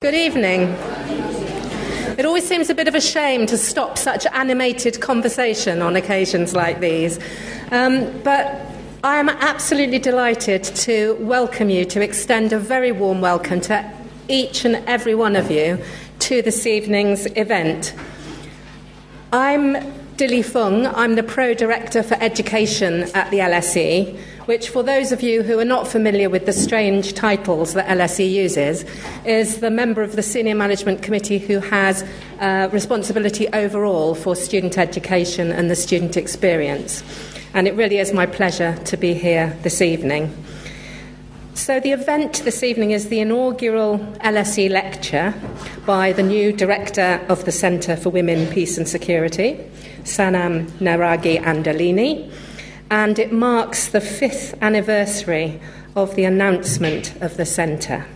Good evening. It always seems a bit of a shame to stop such animated conversation on occasions like these. Um, but I am absolutely delighted to welcome you, to extend a very warm welcome to each and every one of you to this evening's event. I'm Dilly Fung, I'm the Pro Director for Education at the LSE which, for those of you who are not familiar with the strange titles that LSE uses, is the member of the Senior Management Committee who has uh, responsibility overall for student education and the student experience. And it really is my pleasure to be here this evening. So, the event this evening is the inaugural LSE lecture by the new director of the Centre for Women, Peace and Security, Sanam Naraghi Anderlini and it marks the fifth anniversary of the announcement of the centre.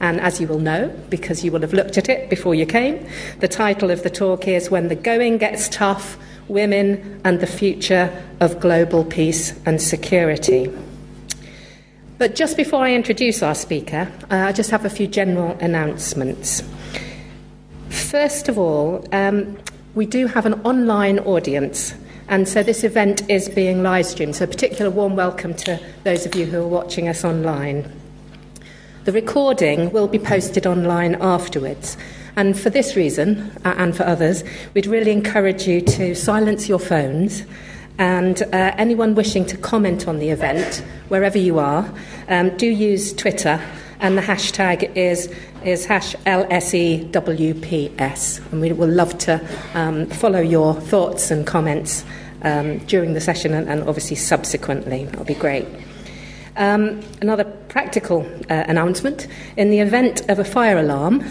And as you will know, because you will have looked at it before you came, the title of the talk is When the Going Gets Tough Women and the Future of Global Peace and Security. But just before I introduce our speaker, uh, I just have a few general announcements. First of all, um, we do have an online audience and so this event is being live streamed. So, a particular warm welcome to those of you who are watching us online. The recording will be posted online afterwards. And for this reason, uh, and for others, we'd really encourage you to silence your phones. And uh, anyone wishing to comment on the event, wherever you are, um, do use Twitter. And the hashtag is, is hash LSEWPS. And we will love to um, follow your thoughts and comments um, during the session and, and, obviously subsequently. That'll be great. Um, another practical uh, announcement in the event of a fire alarm,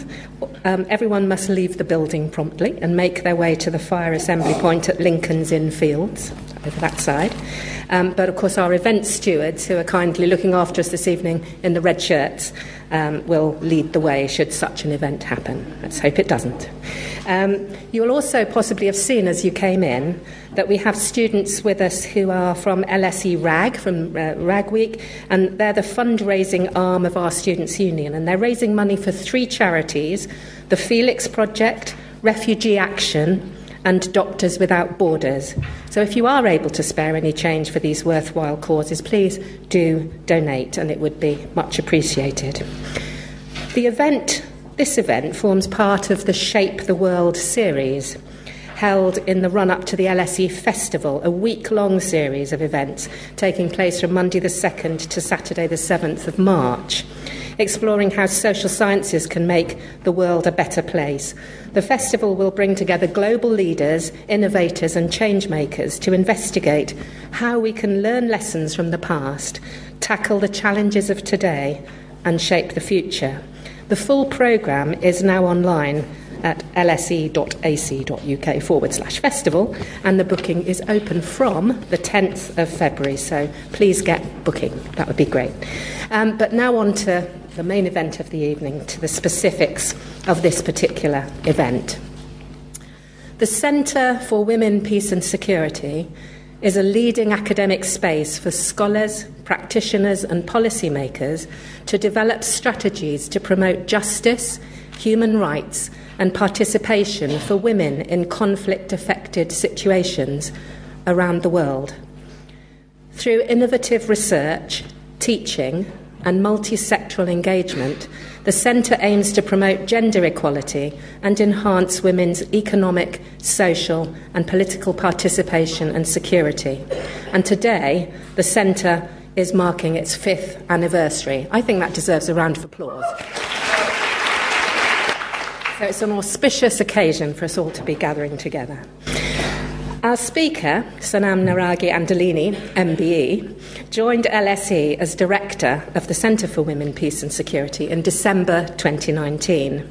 um, everyone must leave the building promptly and make their way to the fire assembly point at Lincoln's Inn Fields, over that side. Um, but of course, our event stewards, who are kindly looking after us this evening in the red shirts, um, will lead the way should such an event happen. Let's hope it doesn't. Um, you will also possibly have seen as you came in that we have students with us who are from LSE RAG, from uh, RAG Week, and they're the fundraising arm of our Students' Union. And they're raising money for three charities the Felix Project, Refugee Action, and Doctors Without Borders. So if you are able to spare any change for these worthwhile causes, please do donate, and it would be much appreciated. The event, this event, forms part of the Shape the World series held in the run up to the LSE Festival, a week long series of events taking place from Monday the 2nd to Saturday the 7th of March exploring how social sciences can make the world a better place. The festival will bring together global leaders, innovators, and change makers to investigate how we can learn lessons from the past, tackle the challenges of today, and shape the future. The full programme is now online at lse.ac.uk forward slash festival, and the booking is open from the 10th of February, so please get booking. That would be great. Um, but now on to the main event of the evening, to the specifics of this particular event. The Centre for Women, Peace and Security is a leading academic space for scholars, practitioners, and policymakers to develop strategies to promote justice, human rights, and participation for women in conflict affected situations around the world. Through innovative research, teaching, and multi-sectoral engagement, the Centre aims to promote gender equality and enhance women's economic, social, and political participation and security. And today, the Centre is marking its fifth anniversary. I think that deserves a round of applause. So it's an auspicious occasion for us all to be gathering together. Our speaker, Sanam Naraghi Anderlini, MBE, joined LSE as director of the Centre for Women, Peace and Security in December 2019.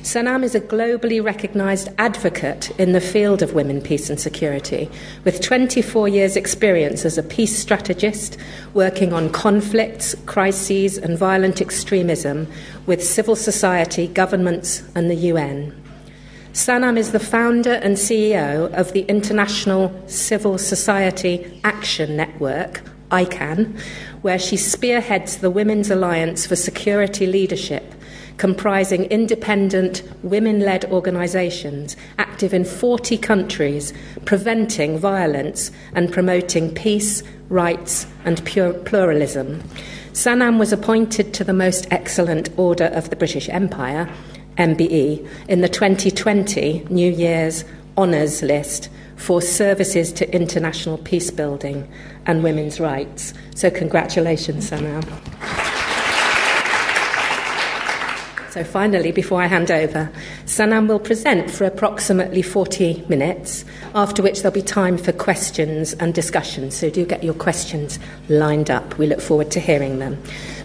Sanam is a globally recognised advocate in the field of women, peace and security, with 24 years' experience as a peace strategist, working on conflicts, crises, and violent extremism with civil society, governments, and the UN. Sanam is the founder and CEO of the International Civil Society Action Network, ICAN, where she spearheads the Women's Alliance for Security Leadership, comprising independent, women led organisations active in 40 countries, preventing violence and promoting peace, rights, and pluralism. Sanam was appointed to the Most Excellent Order of the British Empire, MBE, in the 2020 New Year's Honours List for services to international peace building and women's rights. So, congratulations, Sanam. So, finally, before I hand over, Sanam will present for approximately 40 minutes, after which there'll be time for questions and discussion. So, do get your questions lined up. We look forward to hearing them.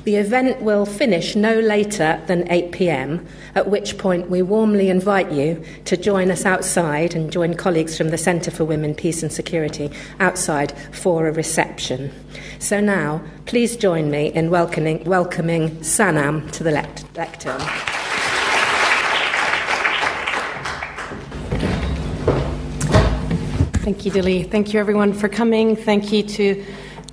The event will finish no later than 8 pm, at which point we warmly invite you to join us outside and join colleagues from the Centre for Women, Peace and Security outside for a reception. So now, please join me in welcoming, welcoming Sanam to the lect- lectern. Thank you, Dilly. Thank you, everyone, for coming. Thank you to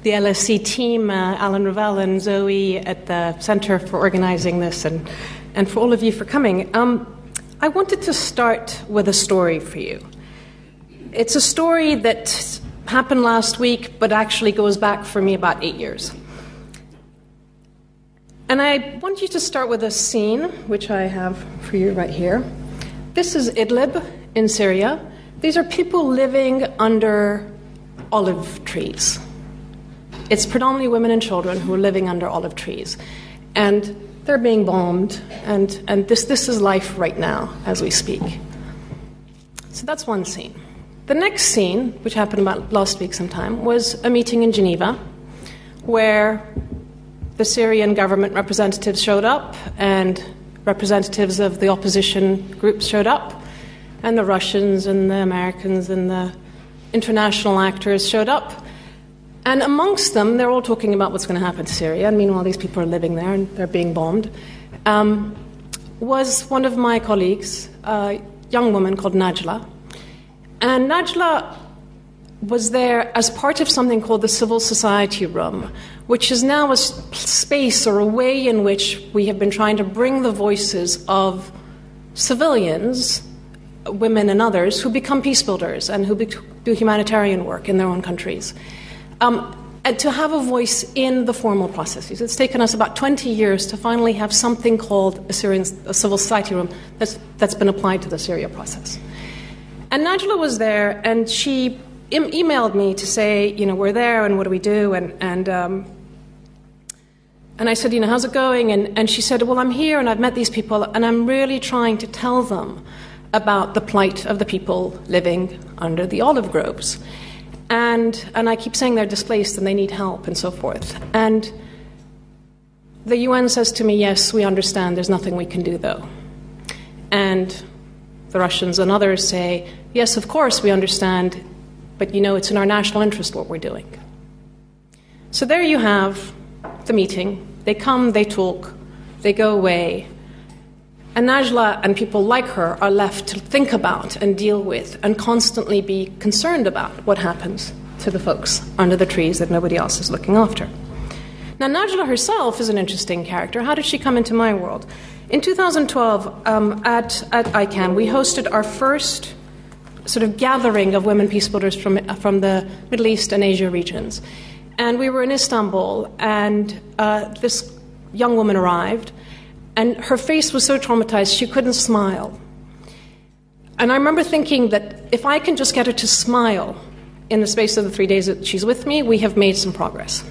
the LSE team, uh, Alan Ravel and Zoe at the Center for organizing this, and, and for all of you for coming. Um, I wanted to start with a story for you. It's a story that happened last week, but actually goes back for me about eight years. And I want you to start with a scene, which I have for you right here. This is Idlib in Syria. These are people living under olive trees. It's predominantly women and children who are living under olive trees. And they're being bombed, and, and this, this is life right now as we speak. So that's one scene. The next scene, which happened about last week sometime, was a meeting in Geneva where the Syrian government representatives showed up and representatives of the opposition groups showed up, and the Russians and the Americans and the international actors showed up and amongst them, they're all talking about what's going to happen to Syria. And meanwhile, these people are living there and they're being bombed. Um, was one of my colleagues, a young woman called Najla. And Najla was there as part of something called the Civil Society Room, which is now a space or a way in which we have been trying to bring the voices of civilians, women and others, who become peace builders and who do humanitarian work in their own countries. Um, and to have a voice in the formal processes. It's taken us about 20 years to finally have something called a, Syrian, a civil society room that's, that's been applied to the Syria process. And Najla was there, and she em- emailed me to say, you know, we're there, and what do we do? And, and, um, and I said, you know, how's it going? And, and she said, well, I'm here, and I've met these people, and I'm really trying to tell them about the plight of the people living under the olive groves. And, and I keep saying they're displaced and they need help and so forth. And the UN says to me, Yes, we understand, there's nothing we can do though. And the Russians and others say, Yes, of course, we understand, but you know, it's in our national interest what we're doing. So there you have the meeting. They come, they talk, they go away, and Najla and people like her are left to think about and deal with and constantly be concerned about what happens to the folks under the trees that nobody else is looking after. Now, Najla herself is an interesting character. How did she come into my world? In 2012, um, at, at ICAN, we hosted our first sort of gathering of women peace builders from, from the Middle East and Asia regions. And we were in Istanbul, and uh, this young woman arrived and her face was so traumatized she couldn't smile. And I remember thinking that if I can just get her to smile in the space of the three days that she's with me, we have made some progress.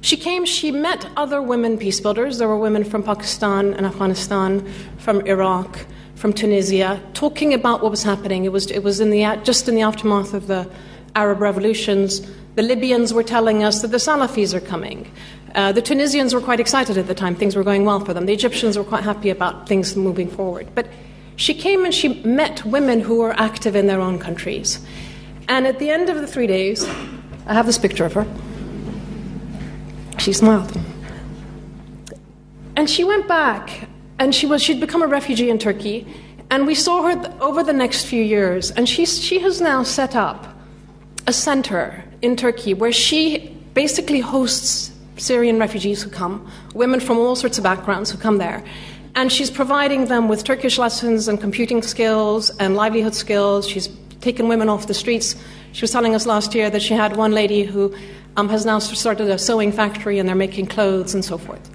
She came, she met other women peace builders. There were women from Pakistan and Afghanistan, from Iraq, from Tunisia, talking about what was happening. It was, it was in the, just in the aftermath of the Arab revolutions. The Libyans were telling us that the Salafis are coming. Uh, the Tunisians were quite excited at the time, things were going well for them. The Egyptians were quite happy about things moving forward. But she came and she met women who were active in their own countries. And at the end of the three days, I have this picture of her. She smiled. And she went back, and she was, she'd become a refugee in Turkey. And we saw her th- over the next few years, and she, she has now set up a center in Turkey where she basically hosts Syrian refugees who come, women from all sorts of backgrounds who come there. And she's providing them with Turkish lessons and computing skills and livelihood skills. She's taken women off the streets. She was telling us last year that she had one lady who um, has now started a sewing factory and they're making clothes and so forth.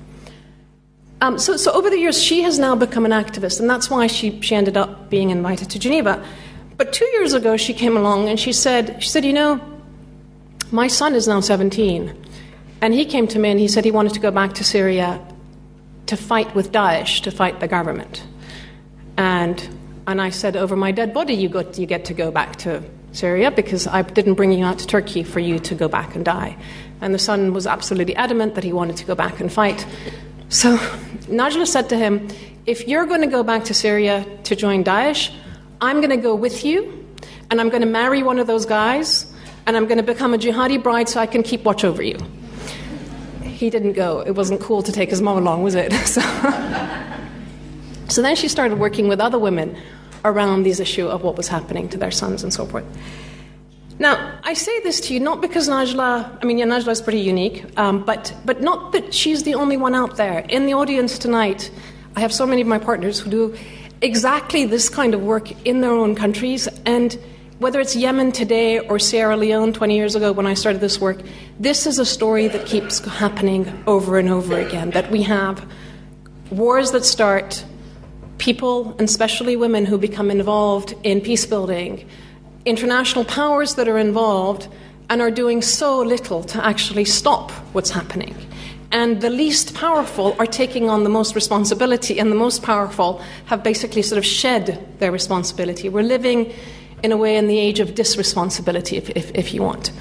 Um, so, so over the years, she has now become an activist, and that's why she, she ended up being invited to Geneva. But two years ago, she came along and she said, she said, you know, my son is now 17, and he came to me and he said he wanted to go back to Syria to fight with Daesh, to fight the government. And, and I said, over my dead body, you, got, you get to go back to Syria because I didn't bring you out to Turkey for you to go back and die. And the son was absolutely adamant that he wanted to go back and fight. So Najla said to him, If you're going to go back to Syria to join Daesh, I'm going to go with you, and I'm going to marry one of those guys, and I'm going to become a jihadi bride so I can keep watch over you. He didn't go. It wasn't cool to take his mom along, was it? So, so then she started working with other women around this issue of what was happening to their sons and so forth. Now, I say this to you not because Najla, I mean, yeah, Najla is pretty unique, um, but, but not that she's the only one out there. In the audience tonight, I have so many of my partners who do exactly this kind of work in their own countries. And whether it's Yemen today or Sierra Leone 20 years ago when I started this work, this is a story that keeps happening over and over again. That we have wars that start, people, and especially women, who become involved in peace building international powers that are involved and are doing so little to actually stop what's happening. And the least powerful are taking on the most responsibility, and the most powerful have basically sort of shed their responsibility. We're living, in a way, in the age of disresponsibility, if, if, if you want.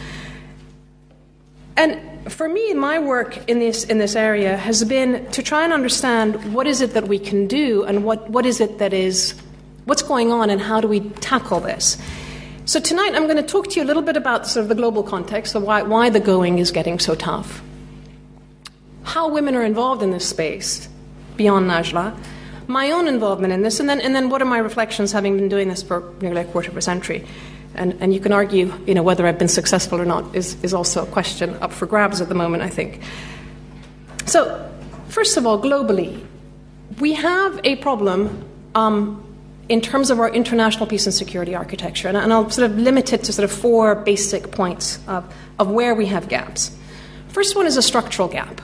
And for me, my work in this, in this area has been to try and understand what is it that we can do and what, what is it that is, what's going on and how do we tackle this. So tonight I'm going to talk to you a little bit about sort of the global context of why, why the going is getting so tough, how women are involved in this space beyond Najla, my own involvement in this, and then, and then what are my reflections having been doing this for nearly a quarter of a century. And, and you can argue, you know, whether I've been successful or not is, is also a question up for grabs at the moment, I think. So, first of all, globally, we have a problem um, in terms of our international peace and security architecture. And, I'll sort of limit it to sort of four basic points of, of where we have gaps. First one is a structural gap.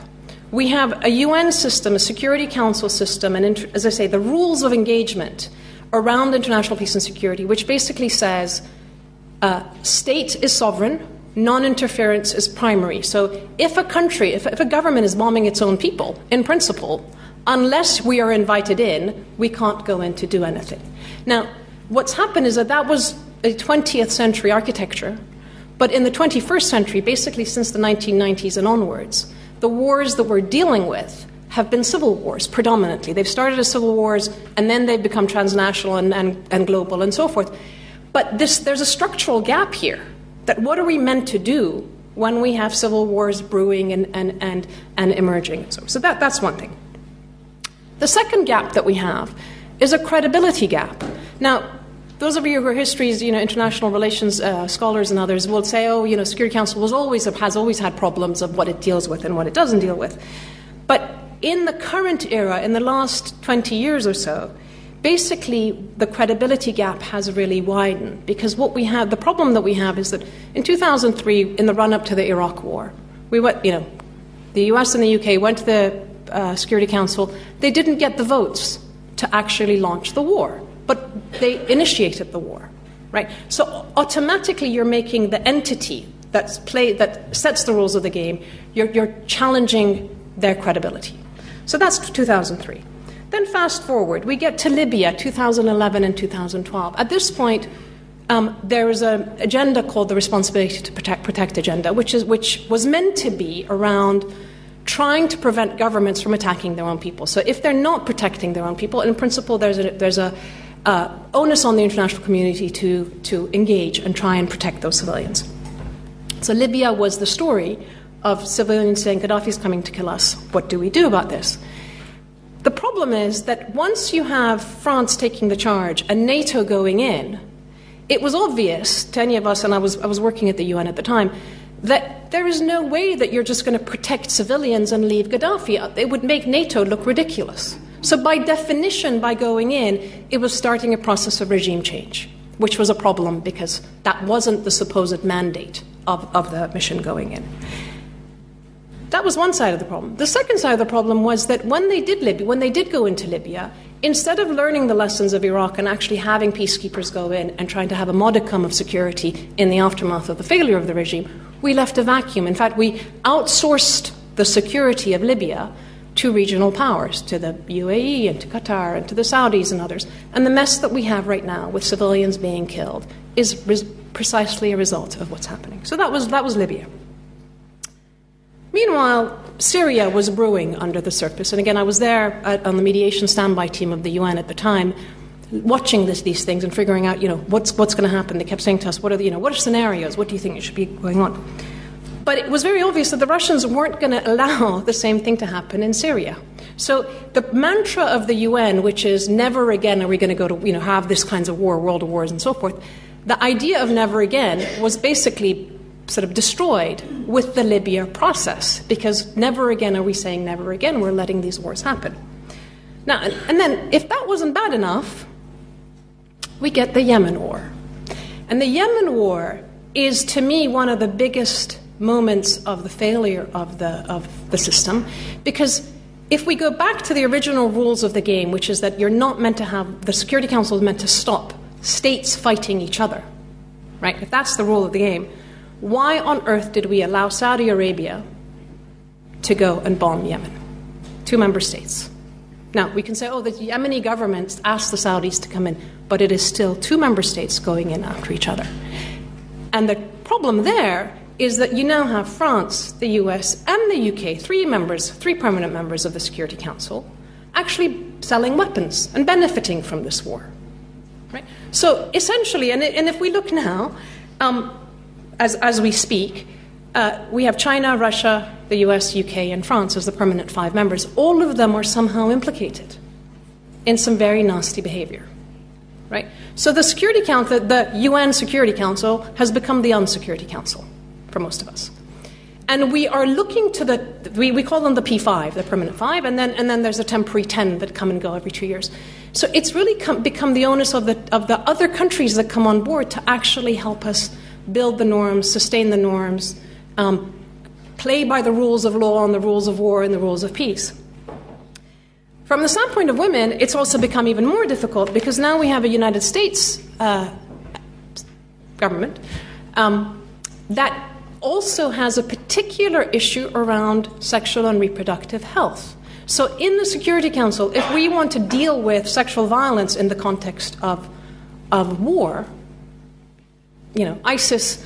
We have a UN system, a Security Council system, and as I say, the rules of engagement around international peace and security, which basically says uh, state is sovereign, non interference is primary. So if a country, if, if a government is bombing its own people, in principle, unless we are invited in, we can't go in to do anything. Now, what's happened is that that was a 20th century architecture, but in the 21st century, basically since the 1990s and onwards, the wars that we're dealing with have been civil wars predominantly. They've started as civil wars and then they've become transnational and, and, and global and so forth. But this, there's a structural gap here that what are we meant to do when we have civil wars brewing and, and, and, and emerging? So, so that, that's one thing. The second gap that we have is a credibility gap. Now, those of you who are histories, you know, international relations uh, scholars and others will say, oh, you know, Security Council was always, has always had problems of what it deals with and what it doesn't deal with. But in the current era, in the last 20 years or so, basically the credibility gap has really widened because what we have, the problem that we have is that in 2003, in the run up to the Iraq War, we went, you know, the US and the UK went to the uh, Security Council, they didn't get the votes to actually launch the war, but they initiated the war, right? So automatically you're making the entity that's play, that sets the rules of the game, you're, you're challenging their credibility. So that's 2003. Then fast forward, we get to Libya, 2011 and 2012. At this point, um, there is an agenda called the Responsibility to Protect, Protect agenda, which, is, which was meant to be around trying to prevent governments from attacking their own people. So if they're not protecting their own people, in principle, there's a, there's a Uh, onus on the international community to, to engage and try and protect those civilians. So Libya was the story of civilians saying, Gaddafi's coming to kill us. What do we do about this? The problem is that once you have France taking the charge and NATO going in, it was obvious to any of us, and I was, I was working at the UN at the time, that there is no way that you're just going to protect civilians and leave Gaddafi. It would make NATO look ridiculous. So, by definition, by going in, it was starting a process of regime change, which was a problem because that wasn't the supposed mandate of, of the mission going in. That was one side of the problem. The second side of the problem was that when they did Libya, when they did go into Libya, instead of learning the lessons of Iraq and actually having peacekeepers go in and trying to have a modicum of security in the aftermath of the failure of the regime, we left a vacuum. In fact, we outsourced the security of Libya to regional powers, to the UAE and to Qatar and to the Saudis and others. And the mess that we have right now with civilians being killed is res- precisely a result of what's happening. So that was, that was Libya. Meanwhile, Syria was brewing under the surface. And again, I was there at, on the mediation standby team of the UN at the time, watching this, these things and figuring out, you know, what's, what's going to happen. They kept saying to us, what are the, you know, what are scenarios? What do you think should be going on? But it was very obvious that the Russians weren't going to allow the same thing to happen in Syria. So the mantra of the UN, which is never again are we going to go to you know have this kinds of war, world wars, and so forth, the idea of never again was basically sort of destroyed with the Libya process because never again are we saying never again we're letting these wars happen. Now, and then if that wasn't bad enough, we get the Yemen war. And the Yemen war is to me one of the biggest moments of the failure of the, of the system. Because if we go back to the original rules of the game, which is that you're not meant to have, the Security Council is meant to stop states fighting each other, right? If that's the rule of the game, why on earth did we allow Saudi Arabia to go and bomb Yemen? Two member states. Now, we can say, oh, the Yemeni government asked the Saudis to come in, but it is still two member states going in after each other. And the problem there is that you now have France, the US, and the UK, three members, three permanent members of the Security Council, actually selling weapons and benefiting from this war. Right? So essentially, and, and if we look now, um, as, as we speak, uh, we have China, Russia, the US, UK, and France as the permanent five members. All of them are somehow implicated in some very nasty behavior. Right? So the Security Council, the UN Security Council, has become the Unsecurity Council for most of us. And we are looking to the, we, we call them the P5, the permanent five, and then, and then there's a temporary 10 that come and go every two years. So it's really come, become the onus of the, of the other countries that come on board to actually help us build the norms, sustain the norms, um, play by the rules of law and the rules of war and the rules of peace. From the standpoint of women, it's also become even more difficult because now we have a United States uh, government um, that also has a particular issue around sexual and reproductive health. So, in the Security Council, if we want to deal with sexual violence in the context of, of war, you know, ISIS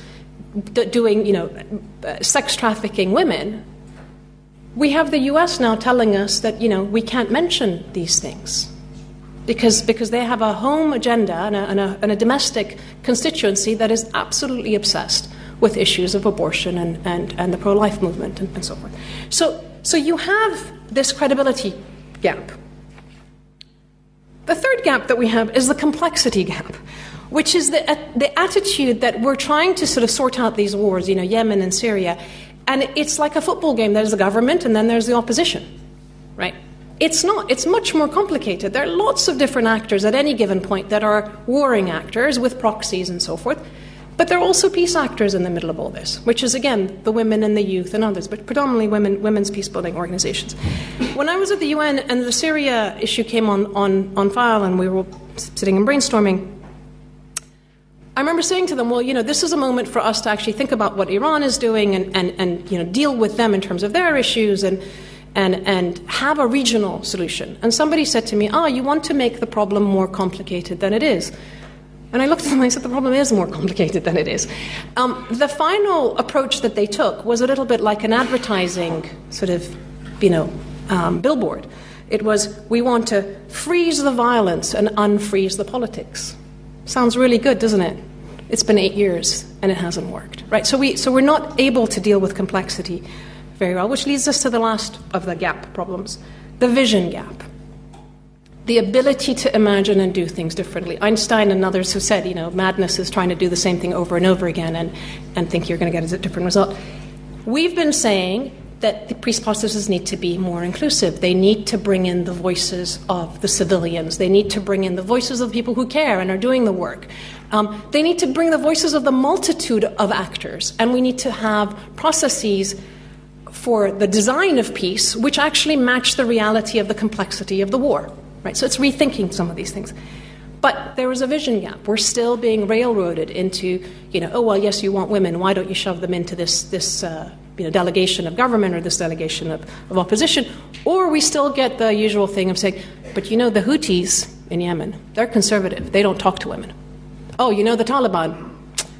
d- doing, you know, uh, sex trafficking women, we have the US now telling us that, you know, we can't mention these things. Because, because they have a home agenda and a, and, a, and a domestic constituency that is absolutely obsessed with issues of abortion and, and, and the pro life movement and, and so forth. So, so you have this credibility gap. The third gap that we have is the complexity gap, which is the, the attitude that we're trying to sort of sort out these wars, you know, Yemen and Syria, and it's like a football game. There's the government and then there's the opposition, right? It's not. It's much more complicated. There are lots of different actors at any given point that are warring actors with proxies and so forth. But there are also peace actors in the middle of all this, which is, again, the women and the youth and others, but predominantly women, women's peace building organizations. When I was at the UN and the Syria issue came on, on, on file and we were sitting and brainstorming, I remember saying to them, well, you know, this is a moment for us to actually think about what Iran is doing and, and, and you know, deal with them in terms of their issues and, and, and have a regional solution. And somebody said to me, ah, you want to make the problem more complicated than it is. And I looked at them and I said, the problem is more complicated than it is. Um, the final approach that they took was a little bit like an advertising sort of, you know, um, billboard. It was, we want to freeze the violence and unfreeze the politics. Sounds really good, doesn't it? It's been eight years and it hasn't worked, right? So, we, so we're not able to deal with complexity very well, which leads us to the last of the gap problems the vision gap the ability to imagine and do things differently. Einstein and others have said, you know, madness is trying to do the same thing over and over again and, and think you're going to get a different result. We've been saying that the peace processes need to be more inclusive. They need to bring in the voices of the civilians. They need to bring in the voices of the people who care and are doing the work. Um, they need to bring the voices of the multitude of actors. And we need to have processes for the design of peace which actually match the reality of the complexity of the war. Right? So it's rethinking some of these things. But there is a vision gap. We're still being railroaded into, you know, oh well, yes, you want women. Why don't you shove them into this this uh, you know, delegation of government or this delegation of, of opposition? Or we still get the usual thing of saying, but you know, the Houthis in Yemen, they're conservative. They don't talk to women. Oh, you know, the Taliban,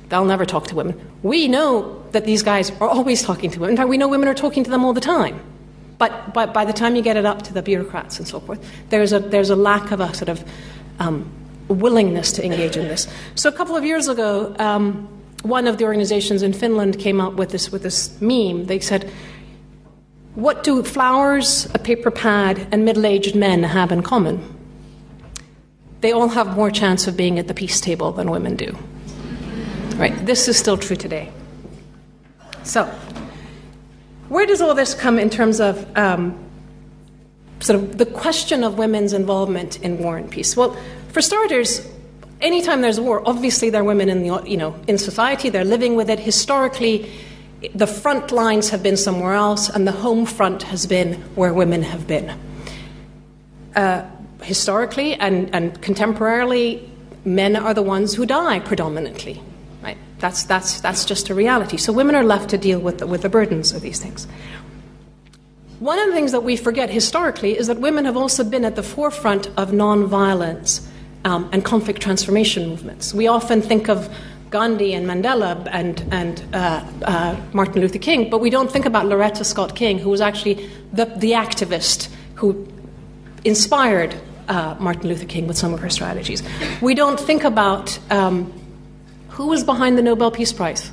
they'll never talk to women. We know that these guys are always talking to women. In fact, we know women are talking to them all the time. But, but by the time you get it up to the bureaucrats and so forth, there's a, there's a lack of a sort of um, willingness to engage in this. So a couple of years ago, um, one of the organizations in Finland came up with this with this meme. They said, "What do flowers, a paper pad, and middle-aged men have in common? They all have more chance of being at the peace table than women do." Right. This is still true today. So, where does all this come in terms of um, sort of the question of women's involvement in war and peace? Well, for starters, anytime there's war, obviously there are women in the you know in society. They're living with it. Historically, the front lines have been somewhere else, and the home front has been where women have been. Uh, historically and, and contemporarily, men are the ones who die predominantly. That's, that's, that's just a reality. So women are left to deal with the, with the burdens of these things. One of the things that we forget historically is that women have also been at the forefront of nonviolence um, and conflict transformation movements. We often think of Gandhi and Mandela and, and uh, uh, Martin Luther King, but we don't think about Coretta Scott King, who was actually the, the activist who inspired uh, Martin Luther King with some of her strategies. We don't think about um, who was behind the Nobel Peace Prize.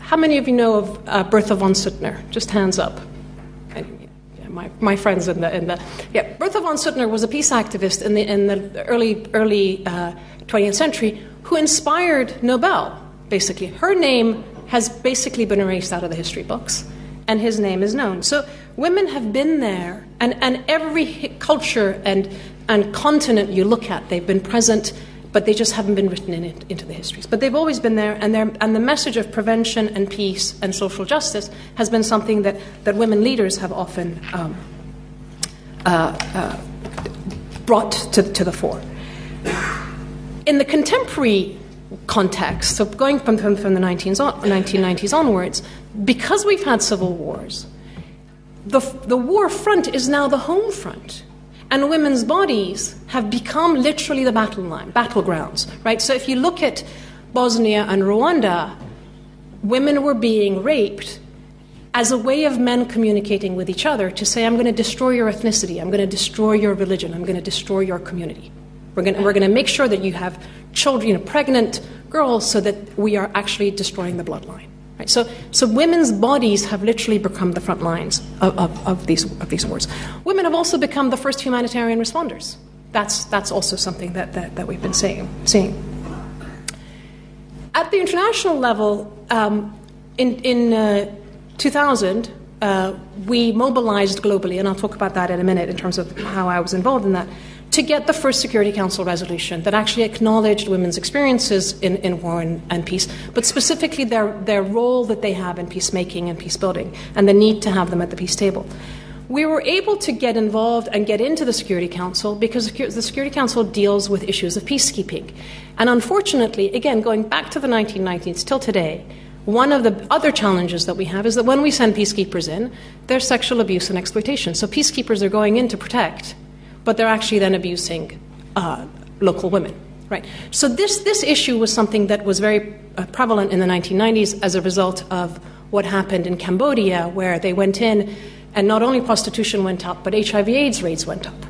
How many of you know of uh, Bertha von Suttner? Just hands up my, my friends in the, in the yeah, Bertha von Suttner was a peace activist in the, in the early, early uh, 20th century who inspired Nobel, basically. Her name has basically been erased out of the history books, and his name is known. So women have been there, and, and every culture and, and continent you look at, they've been present but they just haven't been written in it, into the histories. But they've always been there, and, and the message of prevention and peace and social justice has been something that, that women leaders have often um, uh, uh, brought to, to the fore. In the contemporary context, so going from, from, from the 1990s onwards, because we've had civil wars, the, the war front is now the home front and women's bodies have become literally the battle line, battlegrounds, right? So if you look at Bosnia and Rwanda, women were being raped as a way of men communicating with each other to say, I'm going to destroy your ethnicity, I'm going to destroy your religion, I'm going to destroy your community. We're going, to, we're going to make sure that you have children, you know, pregnant girls, so that we are actually destroying the bloodline. Right? So, so women's bodies have literally become the front lines of, of, of, these, of these wars. Women have also become the first humanitarian responders. That's, that's also something that, that, that we've been seeing. seeing. At the international level, um, in, in uh, 2000, uh, we mobilized globally, and I'll talk about that in a minute in terms of how I was involved in that to get the first Security Council resolution that actually acknowledged women's experiences in, in war and, and, peace, but specifically their, their role that they have in peacemaking and peace building and the need to have them at the peace table. We were able to get involved and get into the Security Council because the Security Council deals with issues of peacekeeping. And unfortunately, again, going back to the 1990s till today, one of the other challenges that we have is that when we send peacekeepers in, there's sexual abuse and exploitation. So peacekeepers are going in to protect but they're actually then abusing uh, local women. Right. So this this issue was something that was very uh, prevalent in the 1990s as a result of what happened in Cambodia, where they went in, and not only prostitution went up, but HIV/AIDS rates went up,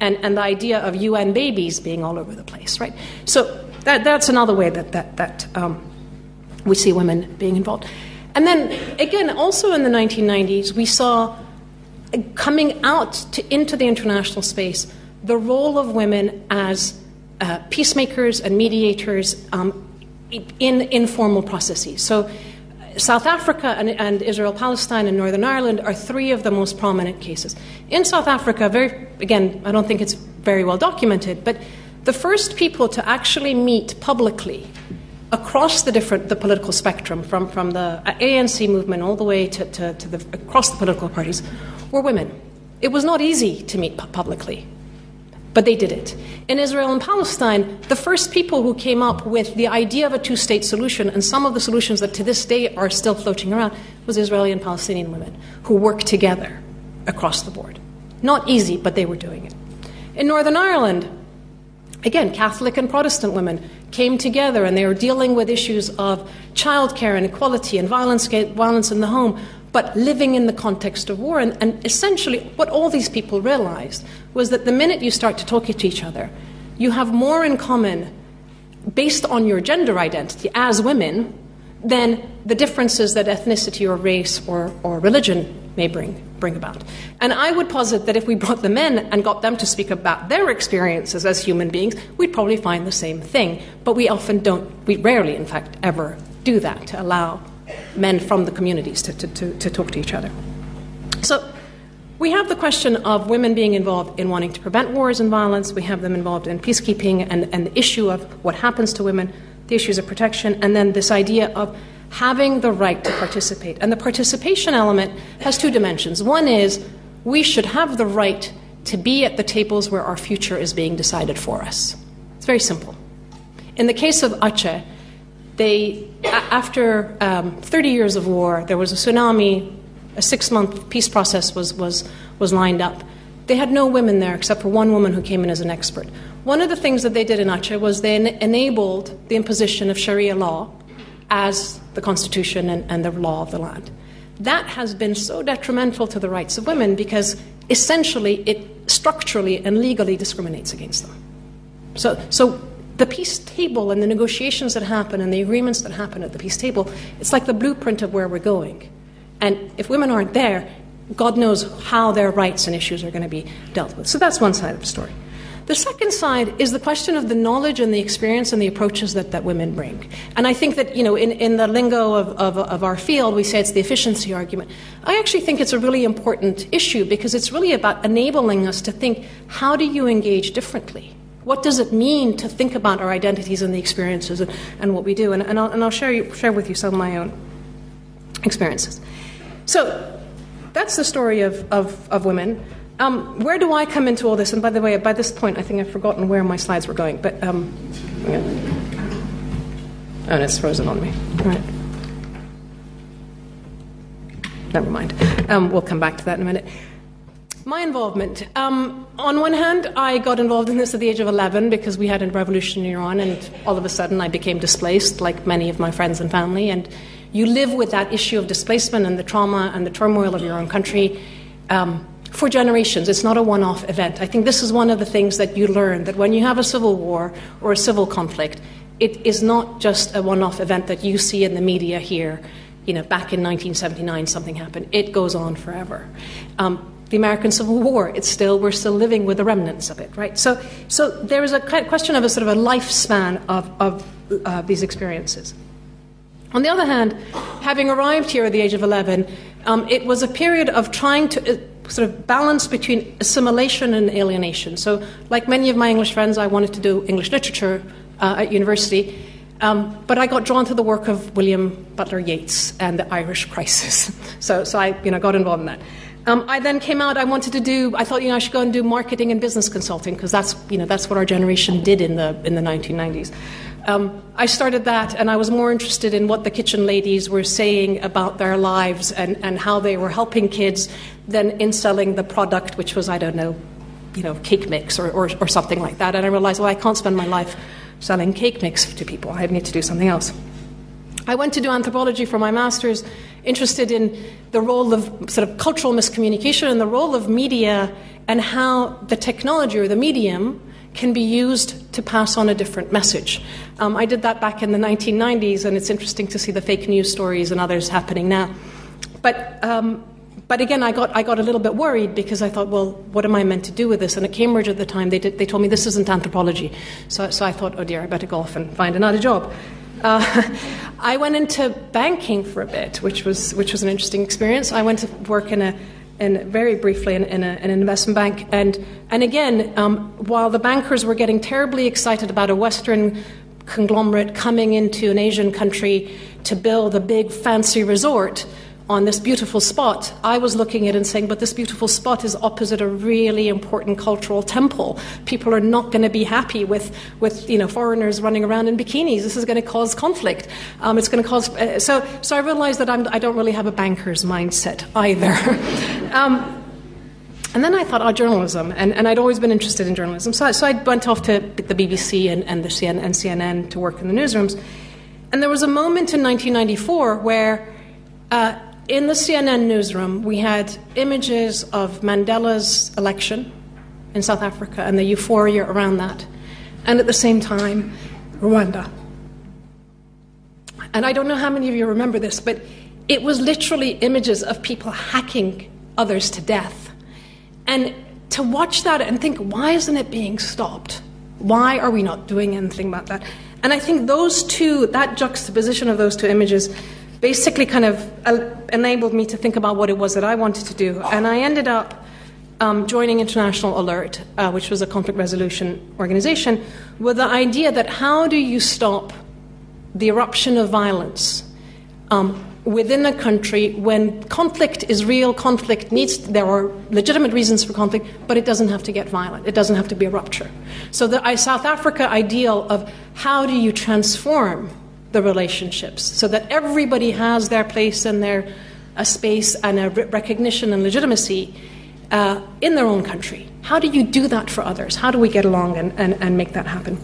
and and the idea of UN babies being all over the place. Right. So that that's another way that that that um, we see women being involved. And then again, also in the 1990s, we saw coming out to, into the international space, the role of women as uh, peacemakers and mediators um, in informal processes. So, South Africa and, and Israel Palestine and Northern Ireland are three of the most prominent cases. In South Africa, very, again, I don't think it's very well documented, but the first people to actually meet publicly across the different the political spectrum, from, from the ANC movement all the way to, to, to the, across the political parties, were women. It was not easy to meet publicly, but they did it. In Israel and Palestine, the first people who came up with the idea of a two state solution, and some of the solutions that to this day are still floating around, was Israeli and Palestinian women who worked together across the board. Not easy, but they were doing it. In Northern Ireland, again, Catholic and Protestant women came together and they were dealing with issues of childcare and equality and violence, violence in the home, but living in the context of war. And, and essentially, what all these people realized was that the minute you start to talk to each other, you have more in common based on your gender identity as women than the differences that ethnicity or race or, or religion may bring, bring about. And I would posit that if we brought them in and got them to speak about their experiences as human beings, we'd probably find the same thing. But we often don't, we rarely, in fact, ever do that to allow men from the communities to, to, to, to talk to each other. So we have the question of women being involved in wanting to prevent wars and violence. We have them involved in peacekeeping and, and the issue of what happens to women, the issues of protection, and then this idea of having the right to participate. And the participation element has two dimensions. One is we should have the right to be at the tables where our future is being decided for us. It's very simple. In the case of Aceh, they, after um, 30 years of war, there was a tsunami, a six month peace process was, was, was lined up. They had no women there except for one woman who came in as an expert. One of the things that they did in Aceh was they en- enabled the imposition of Sharia law as the Constitution and, and the law of the land. That has been so detrimental to the rights of women because essentially it structurally and legally discriminates against them. So, so the peace table and the negotiations that happen and the agreements that happen at the peace table, it's like the blueprint of where we're going. And if women aren't there, God knows how their rights and issues are going to be dealt with. So that's one side of the story. The second side is the question of the knowledge and the experience and the approaches that, that women bring. And I think that, you know, in, in the lingo of, of, of our field, we say it's the efficiency argument. I actually think it's a really important issue because it's really about enabling us to think how do you engage differently? What does it mean to think about our identities and the experiences and, and what we do? And, and, I'll, and I'll share, you, share with you some of my own experiences. So that's the story of, of, of women. Um, where do I come into all this? And by the way, by this point, I think I've forgotten where my slides were going. But um, yeah. oh, and it's frozen on me. All right. Never mind. Um, we'll come back to that in a minute. My involvement. Um, on one hand, I got involved in this at the age of 11 because we had a revolution in Iran, and all of a sudden I became displaced, like many of my friends and family. And you live with that issue of displacement and the trauma and the turmoil of your own country. Um, for generations. It's not a one off event. I think this is one of the things that you learn that when you have a civil war or a civil conflict, it is not just a one off event that you see in the media here. You know, back in 1979, something happened. It goes on forever. Um, the American Civil War, it's still, we're still living with the remnants of it, right? So, so there is a question of a sort of a lifespan of, of uh, these experiences. On the other hand, having arrived here at the age of 11, um, it was a period of trying to. Uh, sort of balance between assimilation and alienation. So, like many of my English friends, I wanted to do English literature uh, at university, um, but I got drawn to the work of William Butler Yeats and the Irish crisis. so, so I you know, got involved in that. Um, I then came out. I wanted to do. I thought, you know, I should go and do marketing and business consulting because that's, you know, that's what our generation did in the in the 1990s. Um, I started that, and I was more interested in what the kitchen ladies were saying about their lives and, and how they were helping kids than in selling the product, which was, I don't know, you know, cake mix or, or, or something like that. And I realized, well, I can't spend my life selling cake mix to people. I need to do something else. I went to do anthropology for my master's, interested in the role of sort of cultural miscommunication and the role of media and how the technology or the medium can be used to pass on a different message. Um, I did that back in the 1990s, and it's interesting to see the fake news stories and others happening now. But, um, but again, I got, I got a little bit worried because I thought, well, what am I meant to do with this? And at Cambridge at the time, they, did, they told me this isn't anthropology. So, so I thought, oh dear, I better go off and find another job. Uh, I went into banking for a bit, which was which was an interesting experience. I went to work in a in very briefly in, in, a, in an investment bank, and and again, um, while the bankers were getting terribly excited about a Western conglomerate coming into an Asian country to build a big fancy resort on this beautiful spot, I was looking at it and saying, but this beautiful spot is opposite a really important cultural temple. People are not going to be happy with, with you know, foreigners running around in bikinis. This is going to cause conflict. Um, it's going to cause. Uh, so, so I realized that I'm, I do not really have a banker's mindset either. um, and then I thought, oh, journalism. And, and I'd always been interested in journalism. So, I, so I went off to the BBC and, and, the CN, and CNN to work in the newsrooms. And there was a moment in 1994 where uh, in the CNN newsroom, we had images of Mandela's election in South Africa and the euphoria around that, and at the same time, Rwanda. And I don't know how many of you remember this, but it was literally images of people hacking others to death. And to watch that and think, why isn't it being stopped? Why are we not doing anything about that? And I think those two, that juxtaposition of those two images, basically kind of uh, enabled me to think about what it was that I wanted to do. And I ended up um, joining International Alert, uh, which was a conflict resolution organization, with the idea that how do you stop the eruption of violence um, within a country when conflict is real, conflict needs, there are legitimate reasons for conflict, but it doesn't have to get violent. It doesn't have to be a rupture. So the South Africa ideal of how do you transform the relationships so that everybody has their place and their a space and a recognition and legitimacy uh, in their own country. How do you do that for others? How do we get along and, and, and make that happen?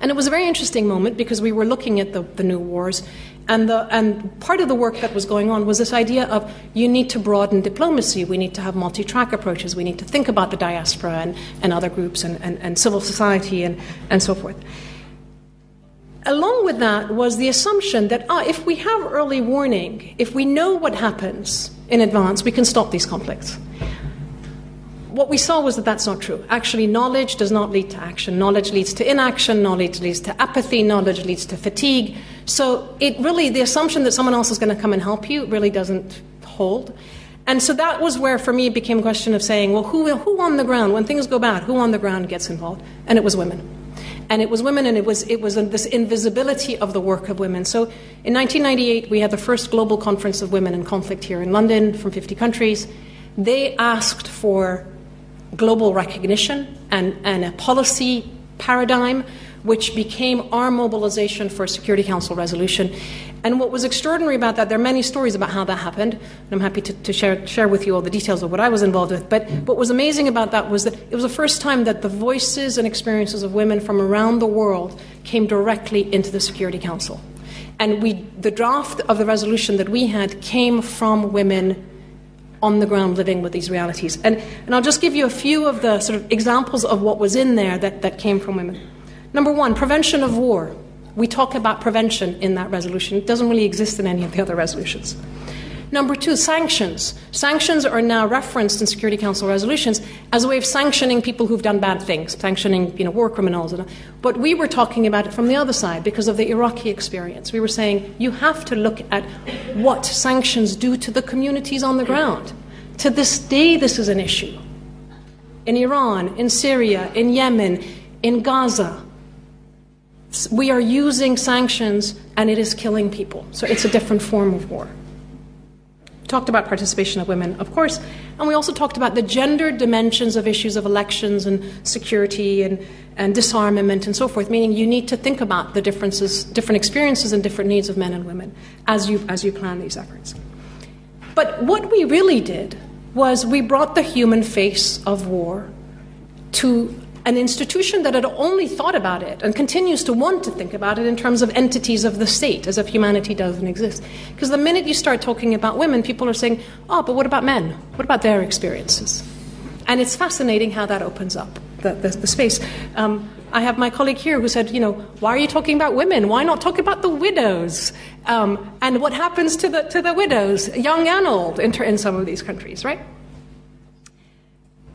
And it was a very interesting moment because we were looking at the, the new wars, and, the, and part of the work that was going on was this idea of you need to broaden diplomacy, we need to have multi track approaches, we need to think about the diaspora and, and other groups and, and, and civil society and, and so forth. Along with that was the assumption that ah, if we have early warning, if we know what happens in advance, we can stop these conflicts. What we saw was that that's not true. Actually, knowledge does not lead to action. Knowledge leads to inaction, knowledge leads to apathy, knowledge leads to fatigue. So, it really, the assumption that someone else is going to come and help you really doesn't hold. And so that was where, for me, it became a question of saying, well, who, who on the ground, when things go bad, who on the ground gets involved? And it was women and it was women, and it was, it was this invisibility of the work of women. So in 1998, we had the first global conference of women in conflict here in London from 50 countries. They asked for global recognition and, and a policy paradigm which became our mobilization for a Security Council resolution. And what was extraordinary about that, there are many stories about how that happened, and I'm happy to, to share, share with you all the details of what I was involved with. But what was amazing about that was that it was the first time that the voices and experiences of women from around the world came directly into the Security Council. And we, the draft of the resolution that we had came from women on the ground living with these realities. And, and I'll just give you a few of the sort of examples of what was in there that, that came from women. Number one, prevention of war. We talk about prevention in that resolution. It doesn't really exist in any of the other resolutions. Number two, sanctions. Sanctions are now referenced in Security Council resolutions as a way of sanctioning people who've done bad things, sanctioning you know, war criminals. But we were talking about it from the other side because of the Iraqi experience. We were saying you have to look at what sanctions do to the communities on the ground. To this day, this is an issue. In Iran, in Syria, in Yemen, in Gaza, we are using sanctions and it is killing people. So it's a different form of war. Talked about participation of women, of course, and we also talked about the gender dimensions of issues of elections and security and, and disarmament and so forth, meaning you need to think about the differences, different experiences and different needs of men and women as you, as you plan these efforts. But what we really did was we brought the human face of war to an institution that had only thought about it and continues to want to think about it in terms of entities of the state, as if humanity doesn't exist. Because the minute you start talking about women, people are saying, oh, but what about men? What about their experiences? And it's fascinating how that opens up the, the, the space. Um, I have my colleague here who said, you know, why are you talking about women? Why not talk about the widows? Um, and what happens to the, to the widows, young and old, in, in some of these countries, right?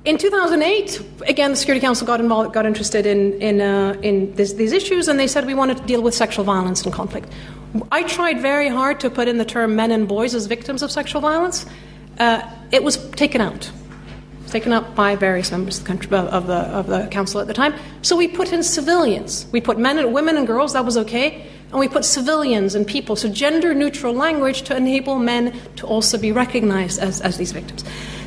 In 2008, again, the Security Council got involved, got interested in, in, uh, in this, these issues, and they said we wanted to deal with sexual violence and conflict. I tried very hard to put in the term men and boys as victims of sexual violence. Uh, it was taken out taken up by various members of the, country, of, the, of the council at the time. So we put in civilians. We put men and women and girls, that was okay. And we put civilians and people, so gender neutral language to enable men to also be recognized as, as these victims.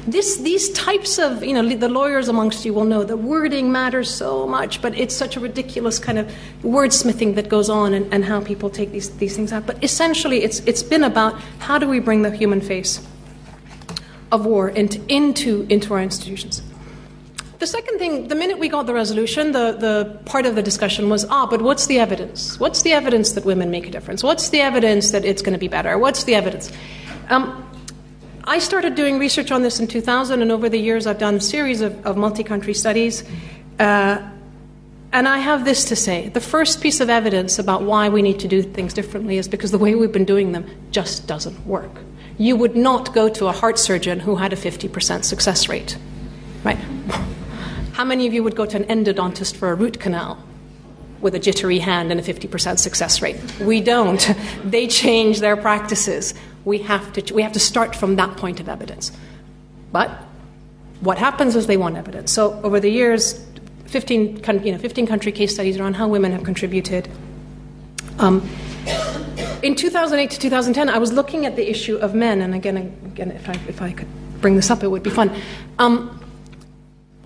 This, these types of, you know, the lawyers amongst you will know that wording matters so much, but it's such a ridiculous kind of wordsmithing that goes on and, and how people take these, these things out. But essentially, it's, it's been about how do we bring the human face of war into, into, into our institutions. The second thing, the minute we got the resolution, the, the part of the discussion was, ah, but what's the evidence? What's the evidence that women make a difference? What's the evidence that it's going to be better? What's the evidence? Um, I started doing research on this in 2000, and over the years I've done a series of, of multi country studies. Uh, and I have this to say the first piece of evidence about why we need to do things differently is because the way we've been doing them just doesn't work you would not go to a heart surgeon who had a 50% success rate. Right? How many of you would go to an endodontist for a root canal with a jittery hand and a 50% success rate? We don't. They change their practices. We have to, we have to start from that point of evidence. But what happens is they want evidence. So over the years, 15, you know, 15 country case studies around how women have contributed. Um, in 2008 to 2010, I was looking at the issue of men, and again, again if, I, if I could bring this up, it would be fun. Um,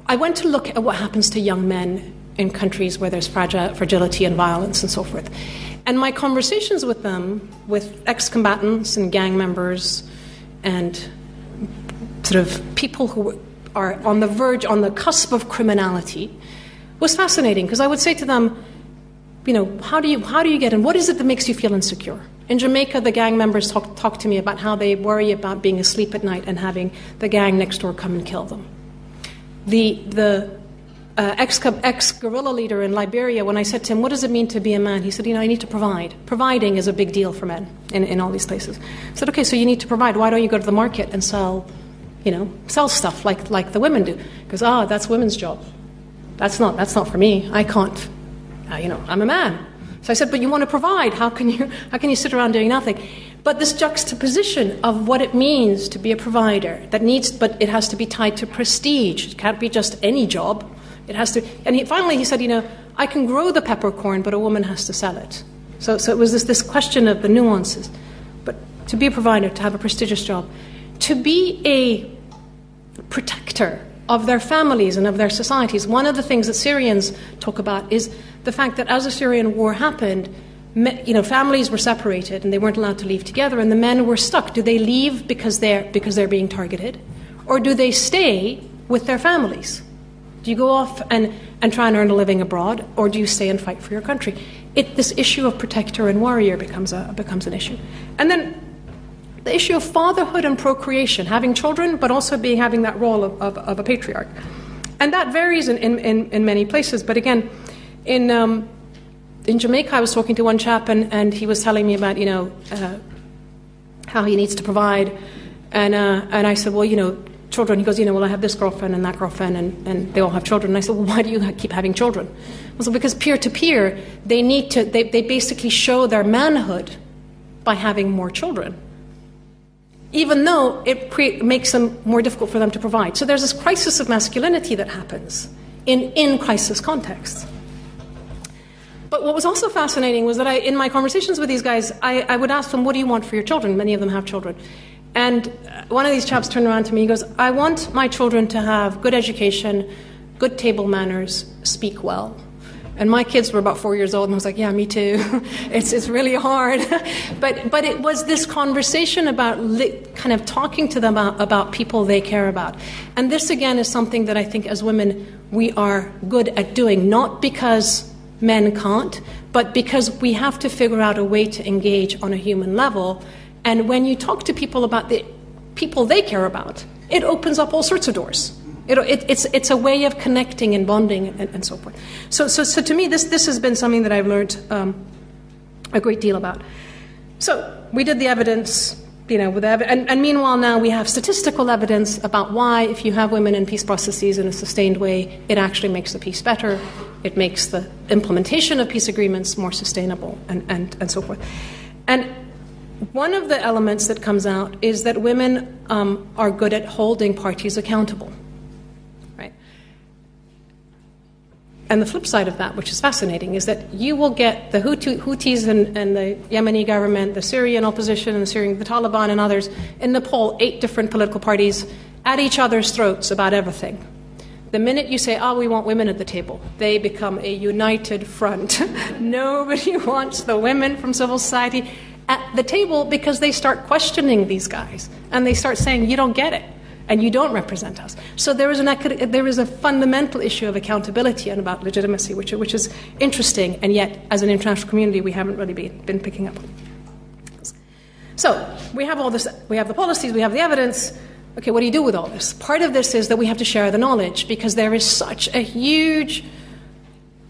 I went to look at what happens to young men in countries where there's fragility and violence and so forth. And my conversations with them, with ex combatants and gang members, and sort of people who are on the verge, on the cusp of criminality, was fascinating because I would say to them, you know, how do you, how do you get in? What is it that makes you feel insecure? In Jamaica, the gang members talk, talk to me about how they worry about being asleep at night and having the gang next door come and kill them. The, the uh, ex guerrilla leader in Liberia, when I said to him, What does it mean to be a man? He said, You know, I need to provide. Providing is a big deal for men in, in all these places. I said, Okay, so you need to provide. Why don't you go to the market and sell, you know, sell stuff like, like the women do? Because, ah, that's women's job. That's not, that's not for me. I can't uh, you know, I'm a man. So I said, but you want to provide. How can you, how can you sit around doing nothing? But this juxtaposition of what it means to be a provider, that needs, but it has to be tied to prestige. It can't be just any job. It has to, and he, finally he said, you know, I can grow the peppercorn, but a woman has to sell it. So, so it was this, this question of the nuances. But to be a provider, to have a prestigious job, to be a protector of their families and of their societies. One of the things that Syrians talk about is the fact that as the Syrian war happened, you know, families were separated and they weren't allowed to leave together, and the men were stuck. Do they leave because they're because they're being targeted, or do they stay with their families? Do you go off and, and try and earn a living abroad, or do you stay and fight for your country? It, this issue of protector and warrior becomes a becomes an issue, and then the issue of fatherhood and procreation, having children, but also being having that role of, of, of a patriarch, and that varies in, in, in many places. But again in um, in Jamaica, I was talking to one chap, and, and he was telling me about you know uh, how he needs to provide, and uh, and I said, well, you know, children. He goes, you know, well, I have this girlfriend and that girlfriend, and, and they all have children. And I said, well, why do you keep having children? Well, so because peer to peer, they need to. They they basically show their manhood by having more children. Even though it makes them more difficult for them to provide. So there's this crisis of masculinity that happens in, in crisis contexts. But what was also fascinating was that I, in my conversations with these guys, I, I would ask them, What do you want for your children? Many of them have children. And one of these chaps turned around to me. He goes, I want my children to have good education, good table manners, speak well. And my kids were about four years old, and I was like, "Yeah, me too. it's it's really hard." but but it was this conversation about li- kind of talking to them about, about people they care about, and this again is something that I think as women we are good at doing, not because men can't, but because we have to figure out a way to engage on a human level. And when you talk to people about the people they care about, it opens up all sorts of doors. It, it, it's, it's a way of connecting and bonding and, and, so forth. So, so, so to me, this, this has been something that I've learned um, a great deal about. So we did the evidence you know, with ev- and, and, meanwhile now we have statistical evidence about why if you have women in peace processes in a sustained way, it actually makes the peace better. It makes the implementation of peace agreements more sustainable and, and, and so forth. And one of the elements that comes out is that women um, are good at holding parties accountable. Right? And the flip side of that, which is fascinating, is that you will get the Houthis and, and, the Yemeni government, the Syrian opposition, and the Syrian, the Taliban, and others in Nepal, eight different political parties at each other's throats about everything. The minute you say, oh, we want women at the table, they become a united front. Nobody wants the women from civil society at the table because they start questioning these guys and they start saying, you don't get it and you don't represent us. So there is, an, there is a fundamental issue of accountability and about legitimacy, which, which is interesting, and yet, as an international community, we haven't really been, been picking up. So we have all this, we have the policies, we have the evidence. Okay, what do you do with all this? Part of this is that we have to share the knowledge because there is such a huge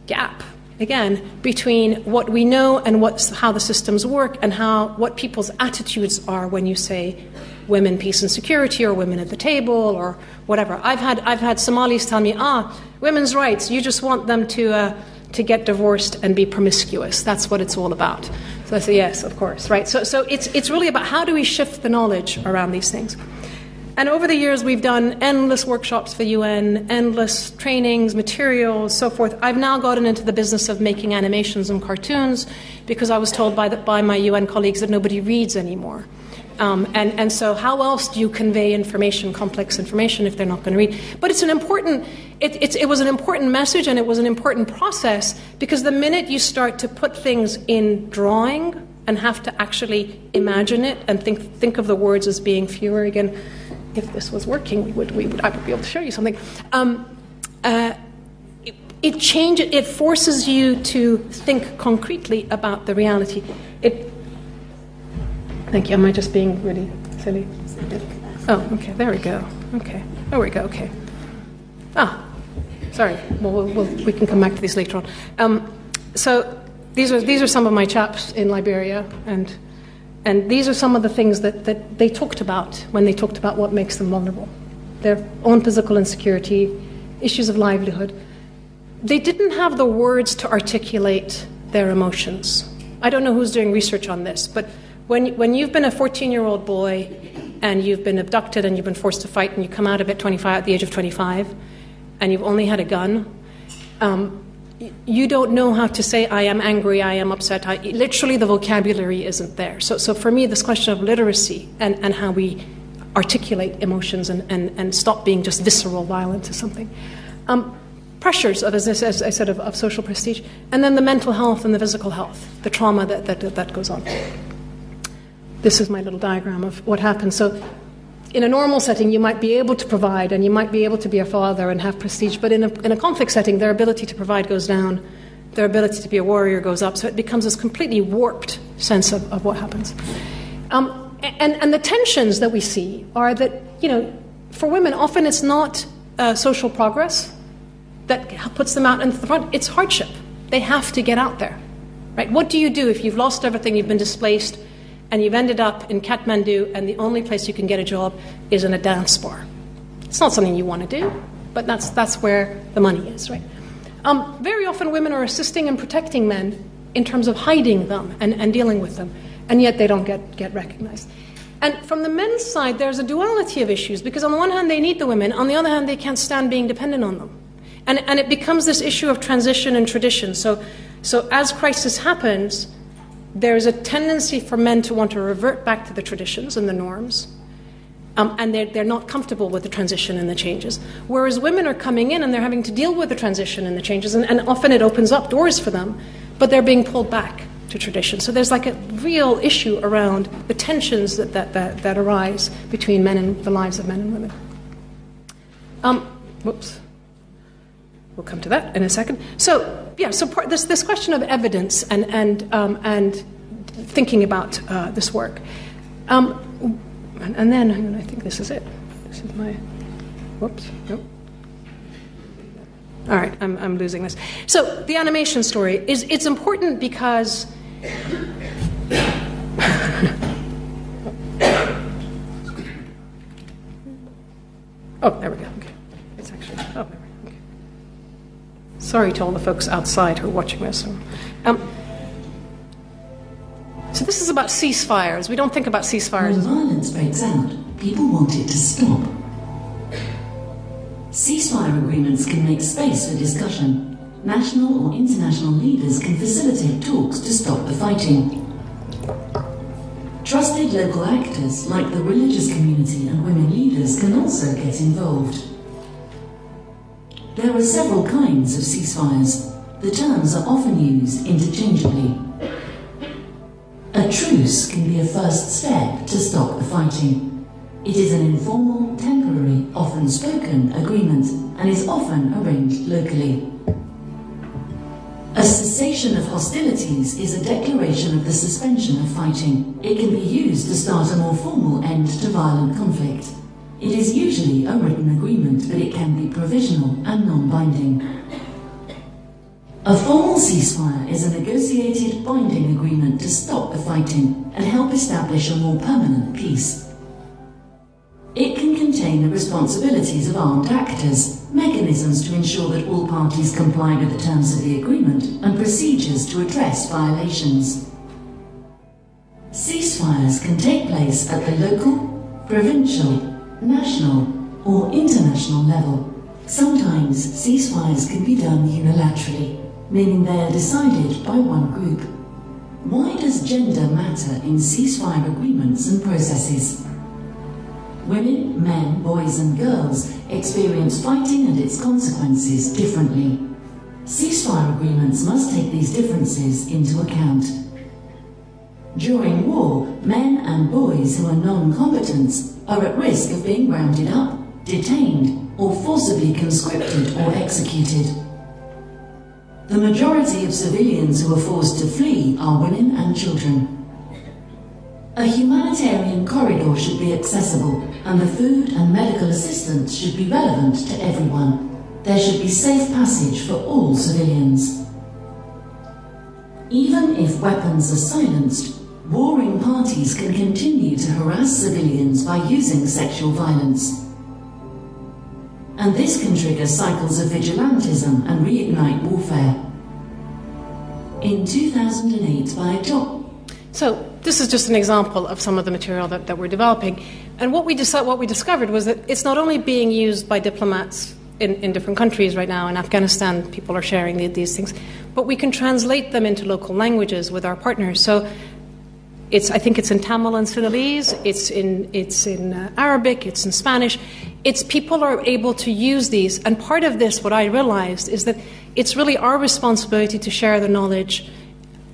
gap again between what we know and what's, how the systems work and how what people's attitudes are when you say women peace and security or women at the table or whatever. I've had i've had somalis tell me ah women's rights you just want them to uh, to get divorced and be promiscuous. That's what it's all about. So i say yes of course. Right? So so it's it's really about how do we shift the knowledge around these things and over the years, we've done endless workshops for UN, endless trainings, materials, so forth. I've now gotten into the business of making animations and cartoons because I was told by, the, by my UN colleagues that nobody reads anymore. Um, and, and so, how else do you convey information, complex information, if they're not going to read? But it's an important, it, it was an important message and it was an important process because the minute you start to put things in drawing and have to actually imagine it and think, think of the words as being fewer, again, if this was working, we would, we would, I would be able to show you something. Um, uh, it, it changes, it forces you to think concretely about the reality. It, thank you. Am I just being really silly? Oh, okay. There we go. Okay. There we go. Okay. Ah, sorry. Well, we'll, we'll we can come back to these later on. Um, so these are these are some of my chaps in Liberia, and and these are some of the things that, that they talked about when they talked about what makes them vulnerable their own physical insecurity, issues of livelihood. They didn't have the words to articulate their emotions. I don't know who's doing research on this, but when, when you've been a 14 year old boy and you've been abducted and you've been forced to fight and you come out of it 25, at the age of 25 and you've only had a gun, um, you don't know how to say, I am angry, I am upset. I, literally, the vocabulary isn't there. So, so for me, this question of literacy and, and how we articulate emotions and, and, and stop being just visceral violence is something. Um, pressures, of, as, as I said, of, of, social prestige, and then the mental health and the physical health, the trauma that, that, that goes on. This is my little diagram of what happens. So in a normal setting, you might be able to provide and you might be able to be a father and have prestige, but in a, in a conflict setting, their ability to provide goes down, their ability to be a warrior goes up, so it becomes this completely warped sense of, of what happens. Um, and, and the tensions that we see are that, you know, for women, often it's not uh, social progress that puts them out in the front, it's hardship. They have to get out there. Right? What do you do if you've lost everything, you've been displaced, and you've ended up in Kathmandu, and the only place you can get a job is in a dance bar. It's not something you want to do, but that's, that's where the money is, right? Um, very often, women are assisting and protecting men in terms of hiding them and, and dealing with them, and yet they don't get, get recognized. And from the men's side, there's a duality of issues because, on the one hand, they need the women, on the other hand, they can't stand being dependent on them. And, and it becomes this issue of transition and tradition. So, so as crisis happens, there's a tendency for men to want to revert back to the traditions and the norms, um, and they're, they're not comfortable with the transition and the changes. Whereas women are coming in and they're having to deal with the transition and the changes, and, and often it opens up doors for them, but they're being pulled back to tradition. So there's like a real issue around the tensions that, that, that, that arise between men and the lives of men and women. Um, whoops. We'll come to that in a second. So, yeah, so this, this question of evidence and, and, um, and thinking about uh, this work. Um, and, and, then, I think this is it. This is my, whoops, nope. All right, I'm, I'm losing this. So the animation story is it's important because Oh, there we go. Okay. It's actually oh Sorry to all the folks outside who are watching this. Um, So this is about ceasefires. We don't think about ceasefires. When violence breaks out, people want it to stop. Ceasefire agreements can make space for discussion. National or international leaders can facilitate talks to stop the fighting. Trusted local actors like the religious community and women leaders can also get involved. There are several kinds of ceasefires. The terms are often used interchangeably. A truce can be a first step to stop the fighting. It is an informal, temporary, often spoken agreement and is often arranged locally. A cessation of hostilities is a declaration of the suspension of fighting. It can be used to start a more formal end to violent conflict. It is usually a written agreement, but it can be provisional and non-binding. A formal ceasefire is a negotiated binding agreement to stop the fighting and help establish a more permanent peace. It can contain the responsibilities of armed actors, mechanisms to ensure that all parties comply with the terms of the agreement, and procedures to address violations. Ceasefires can take place at the local, provincial, national, or international level. Sometimes ceasefires can be done unilaterally, meaning they are decided by one group. Why does gender matter in ceasefire agreements and processes? Women, men, boys, and girls experience fighting and its consequences differently. Ceasefire agreements must take these differences into account. During war, men and boys who are non combatants are at risk of being rounded up, detained, or forcibly conscripted or executed. The majority of civilians who are forced to flee are women and children. A humanitarian corridor should be accessible, and the food and medical assistance should be relevant to everyone. There should be safe passage for all civilians. Even if weapons are silenced, warring parties can continue to harass civilians by using sexual violence. And this can trigger cycles of vigilantism and reignite warfare. In 2008, by John. So this is just an example of some of the material that, that we're developing. And what we, deci- what we discovered was that it's not only being used by diplomats in, in different countries right now. In Afghanistan, people are sharing the, these things. But we can translate them into local languages with our partners. So it's, I think it's in Tamil and Sinhalese, it's in, it's in uh, Arabic, it's in Spanish. It's people are able to use these. And part of this, what I realized, is that it's really our responsibility to share the knowledge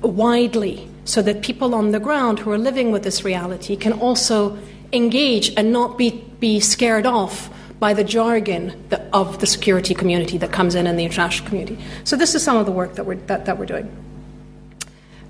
widely so that people on the ground who are living with this reality can also engage and not be, be scared off by the jargon of the security community that comes in and the international community. So this is some of the work that we're, that, that we're doing.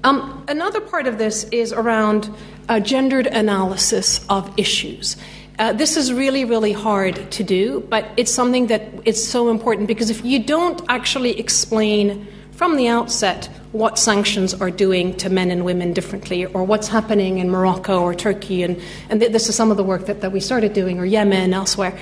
Um, another part of this is around uh, gendered analysis of issues. Uh, this is really, really hard to do, but it's something that is so important because if you don't actually explain from the outset what sanctions are doing to men and women differently, or what's happening in Morocco or Turkey, and, and this is some of the work that, that we started doing, or Yemen, elsewhere.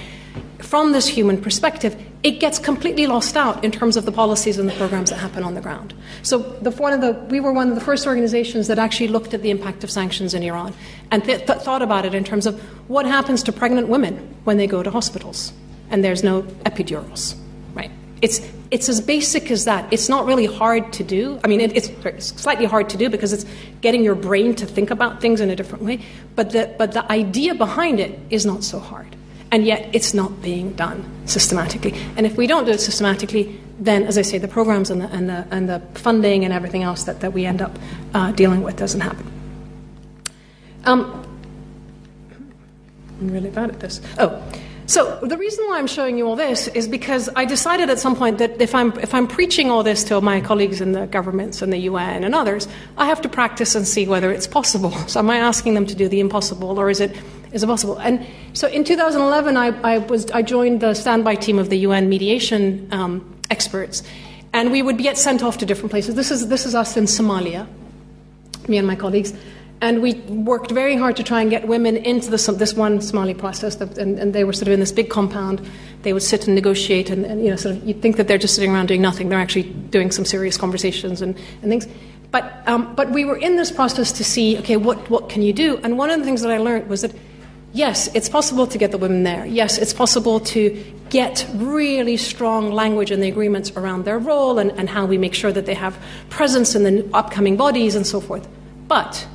From this human perspective, it gets completely lost out in terms of the policies and the programs that happen on the ground. So, the, one of the, we were one of the first organizations that actually looked at the impact of sanctions in Iran and th- th- thought about it in terms of what happens to pregnant women when they go to hospitals and there's no epidurals, right? It's, it's as basic as that. It's not really hard to do. I mean, it, it's, it's, slightly hard to do because it's getting your brain to think about things in a different way. But the, but the idea behind it is not so hard. And yet, it's not being done systematically. And if we don't do it systematically, then, as I say, the programs and the, and the, and the funding and everything else that, that we end up uh, dealing with doesn't happen. Um, I'm really bad at this. Oh. So the reason why I'm showing you all this is because I decided at some point that if I'm if I'm preaching all this to my colleagues in the governments and the UN and others, I have to practice and see whether it's possible. So am I asking them to do the impossible, or is it is possible? And so in 2011, I, I was I joined the standby team of the UN mediation um, experts, and we would get sent off to different places. This is this is us in Somalia, me and my colleagues. And we worked very hard to try and get women into this, this one Somali process, that, and, and, they were sort of in this big compound. They would sit and negotiate, and, and, you know, sort of you'd think that they're just sitting around doing nothing. They're actually doing some serious conversations and, and things. But, um, but we were in this process to see, okay, what, what can you do? And one of the things that I learned was that, yes, it's possible to get the women there. Yes, it's possible to get really strong language in the agreements around their role and, and how we make sure that they have presence in the upcoming bodies and so forth. But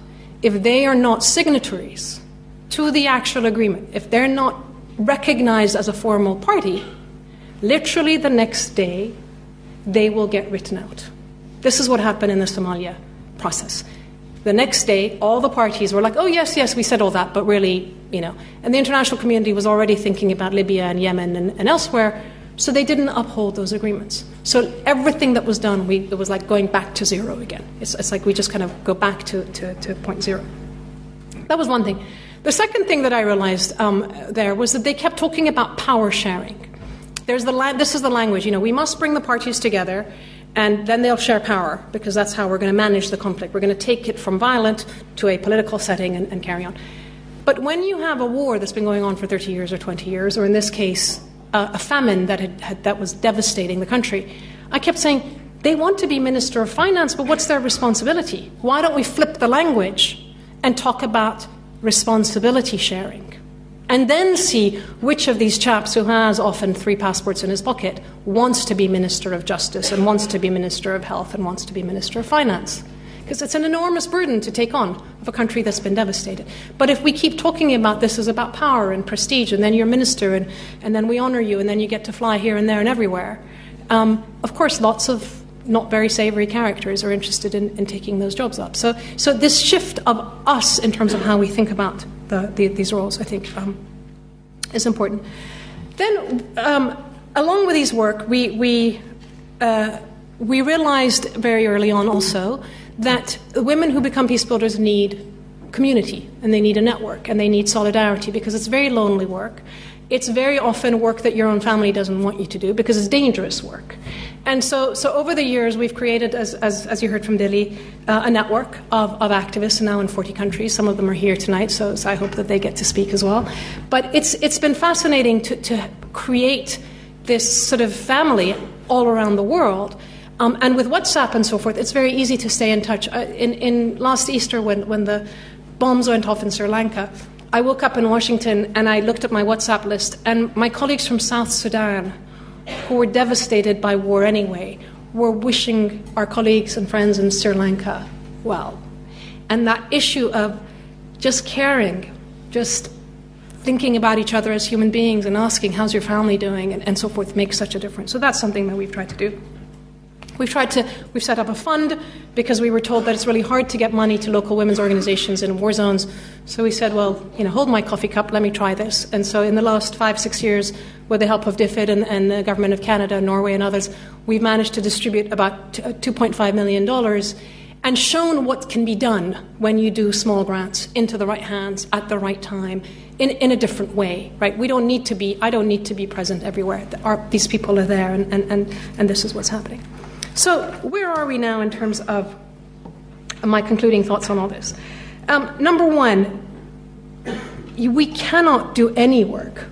if they are not signatories to the actual agreement, if they're not recognized as a formal party, literally the next day they will get written out. This is what happened in the Somalia process. The next day, all the parties were like, oh, yes, yes, we said all that, but really, you know. And the international community was already thinking about Libya and Yemen and, and elsewhere, so they didn't uphold those agreements. So everything that was done, we, it was like going back to zero again. It's, it's like we just kind of go back to, to, to point zero. That was one thing. The second thing that I realized um, there was that they kept talking about power sharing. There's the la- this is the language, you know, we must bring the parties together and then they'll share power because that's how we're going to manage the conflict. We're going to take it from violent to a political setting and, and carry on. But when you have a war that's been going on for 30 years or 20 years, or in this case, uh, a famine that, had, had, that was devastating the country, I kept saying, they want to be Minister of Finance, but what's their responsibility? Why don't we flip the language and talk about responsibility sharing? And then see which of these chaps who has often three passports in his pocket wants to be Minister of Justice and wants to be Minister of Health and wants to be Minister of Finance. Because it's an enormous burden to take on of a country that's been devastated. But if we keep talking about this as about power and prestige, and then you're minister, and, and then we honor you, and then you get to fly here and there and everywhere, um, of course, lots of not very savory characters are interested in, in taking those jobs up. So, so this shift of us in terms of how we think about the, the, these roles, I think, um, is important. Then, um, along with these work, we, we, uh, we realized very early on also that women who become peace builders need community and they need a network and they need solidarity because it's very lonely work. It's very often work that your own family doesn't want you to do because it's dangerous work. And so, so over the years, we've created, as, as, as you heard from Dilly, uh, a network of, of activists now in 40 countries. Some of them are here tonight, so, so I hope that they get to speak as well. But it's, it's been fascinating to, to create this sort of family all around the world. Um, and with WhatsApp and so forth, it's very easy to stay in touch. Uh, in, in last Easter, when, when the bombs went off in Sri Lanka, I woke up in Washington and I looked at my WhatsApp list, and my colleagues from South Sudan who were devastated by war anyway, were wishing our colleagues and friends in Sri Lanka well. And that issue of just caring, just thinking about each other as human beings and asking, how's your family doing, and, and so forth, makes such a difference. So that's something that we've tried to do. We've tried to, we've set up a fund because we were told that it's really hard to get money to local women's organizations in war zones. So we said, well, you know, hold my coffee cup, let me try this. And so in the last five, six years, with the help of DFID and, and the government of Canada, Norway, and others, we've managed to distribute about $2.5 uh, million and shown what can be done when you do small grants into the right hands at the right time in, in a different way, right? We don't need to be, I don't need to be present everywhere. These people are there, and, and, and, and this is what's happening. So, where are we now in terms of my concluding thoughts on all this? Um, number one, we cannot do any work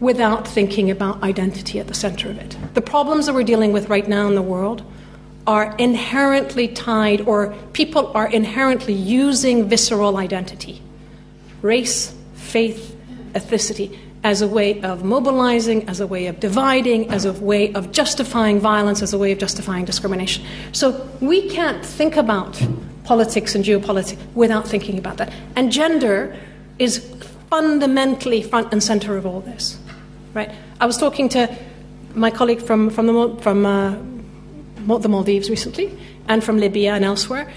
without thinking about identity at the center of it. The problems that we're dealing with right now in the world are inherently tied, or people are inherently using visceral identity race, faith, ethnicity as a way of mobilizing, as a way of dividing, as a way of justifying violence, as a way of justifying discrimination. So we can't think about politics and geopolitics without thinking about that. And gender is fundamentally front and center of all this. Right? I was talking to my colleague from, from, the, from uh, the Maldives recently and from Libya and elsewhere.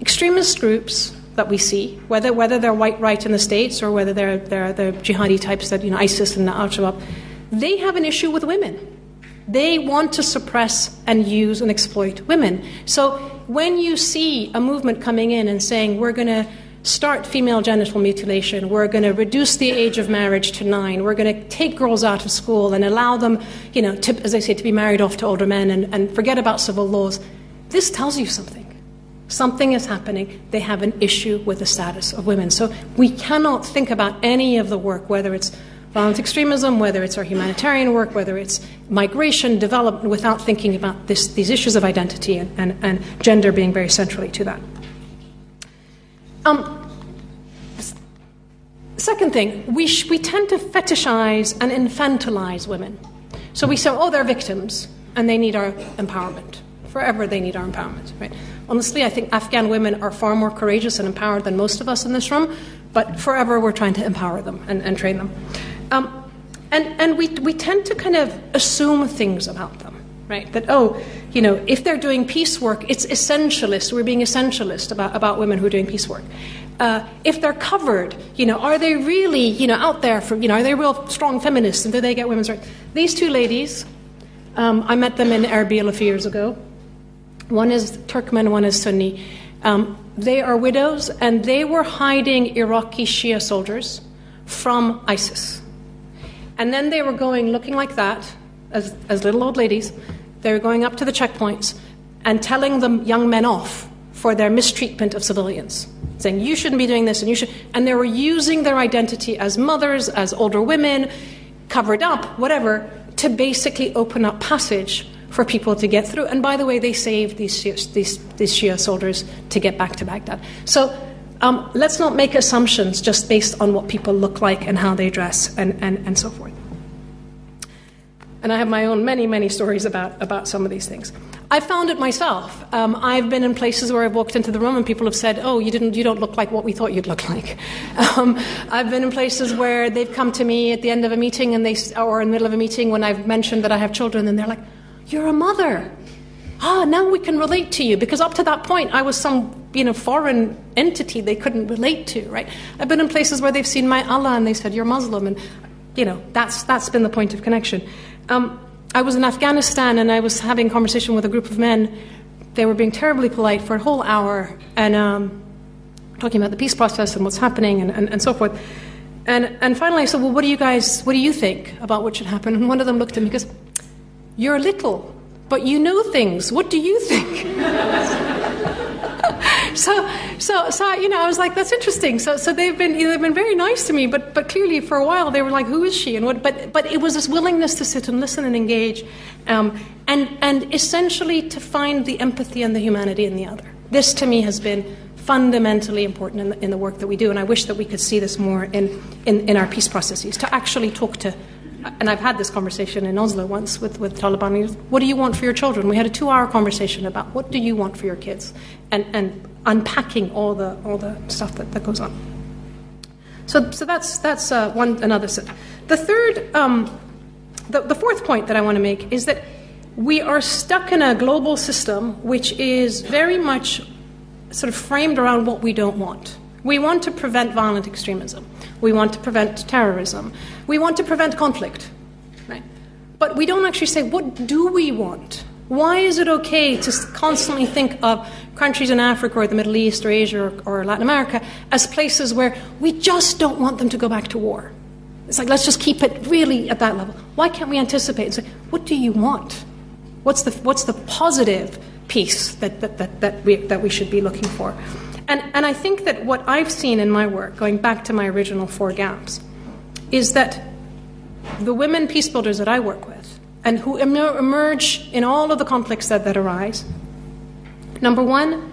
Extremist groups that we see, whether, whether they're white right in the States or whether they're, they're the jihadi types that, you know, ISIS and the Al Shabaab, they have an issue with women. They want to suppress and use and exploit women. So when you see a movement coming in and saying, we're going to start female genital mutilation, we're going to reduce the age of marriage to nine, we're going to take girls out of school and allow them, you know, to, as I say, to be married off to older men and, and forget about civil laws, this tells you something. Something is happening. They have an issue with the status of women. So we cannot think about any of the work, whether it's violent extremism, whether it's our humanitarian work, whether it's migration, development, without thinking about this, these issues of identity and, and, and gender being very centrally to that. Um, second thing, we, sh- we tend to fetishize and infantilize women. So we say, oh, they're victims and they need our empowerment. Forever they need our empowerment, right? Honestly, I think Afghan women are far more courageous and empowered than most of us in this room, but forever we're trying to empower them and, and train them. Um, and and we, we tend to kind of assume things about them, right? That, oh, you know, if they're doing peace work, it's essentialist. We're being essentialist about, about women who are doing peace work. Uh, if they're covered, you know, are they really, you know, out there for, you know, are they real strong feminists and do they get women's rights? These two ladies, um, I met them in Erbil a few years ago. One is Turkmen, one is Sunni. Um, they are widows, and they were hiding Iraqi Shia soldiers from ISIS. And then they were going looking like that, as, as little old ladies. They were going up to the checkpoints and telling the young men off for their mistreatment of civilians, saying, You shouldn't be doing this, and you should. And they were using their identity as mothers, as older women, covered up, whatever, to basically open up passage for people to get through. And by the way, they saved these Shia, these, these Shia soldiers to get back to Baghdad. So um, let's not make assumptions just based on what people look like and how they dress and, and, and so forth. And I have my own many, many stories about, about some of these things. I found it myself. Um, I've been in places where I've walked into the room and people have said, "Oh, you didn't, you don't look like what we thought you'd look like." Um, I've been in places where they've come to me at the end of a meeting and they, or in the middle of a meeting when I've mentioned that I have children, and they're like, "You're a mother." Ah, now we can relate to you because up to that point I was some you know foreign entity they couldn't relate to. Right? I've been in places where they've seen my Allah and they said, "You're Muslim," and you know that's that's been the point of connection. Um, I was in Afghanistan and I was having conversation with a group of men. They were being terribly polite for a whole hour and um, talking about the peace process and what's happening and, and, and so forth. And, and finally I said, Well, what do you guys, what do you think about what should happen? And one of them looked at me and goes, You're little, but you know things. What do you think? so, so, so, you know, I was like, that's interesting. So, so they've been, they've been very nice to me, but, but clearly for a while they were like, who is she? And what, but, but it was this willingness to sit and listen and engage, um, and, and essentially to find the empathy and the humanity in the other. This to me has been fundamentally important in the, in the work that we do, and I wish that we could see this more in, in, in our peace processes, to actually talk to and I've had this conversation in Oslo once with, with Taliban. What do you want for your children? We had a two hour conversation about what do you want for your kids and, and unpacking all the, all the stuff that, that goes on. So, so that's, that's uh, one, another set. The third, um, the, the fourth point that I want to make is that we are stuck in a global system which is very much sort of framed around what we don't want. We want to prevent violent extremism. We want to prevent terrorism. We want to prevent conflict. Right? But we don't actually say, what do we want? Why is it okay to constantly think of countries in Africa or the Middle East or Asia or, or, Latin America as places where we just don't want them to go back to war? It's like, let's just keep it really at that level. Why can't we anticipate and say, what do you want? What's the, what's the positive piece that, that, that, that, we, that we should be looking for? And, and I think that what I've seen in my work, going back to my original four gaps, is that the women peace builders that I work with, and who emerge in all of the conflicts that, that arise. Number one,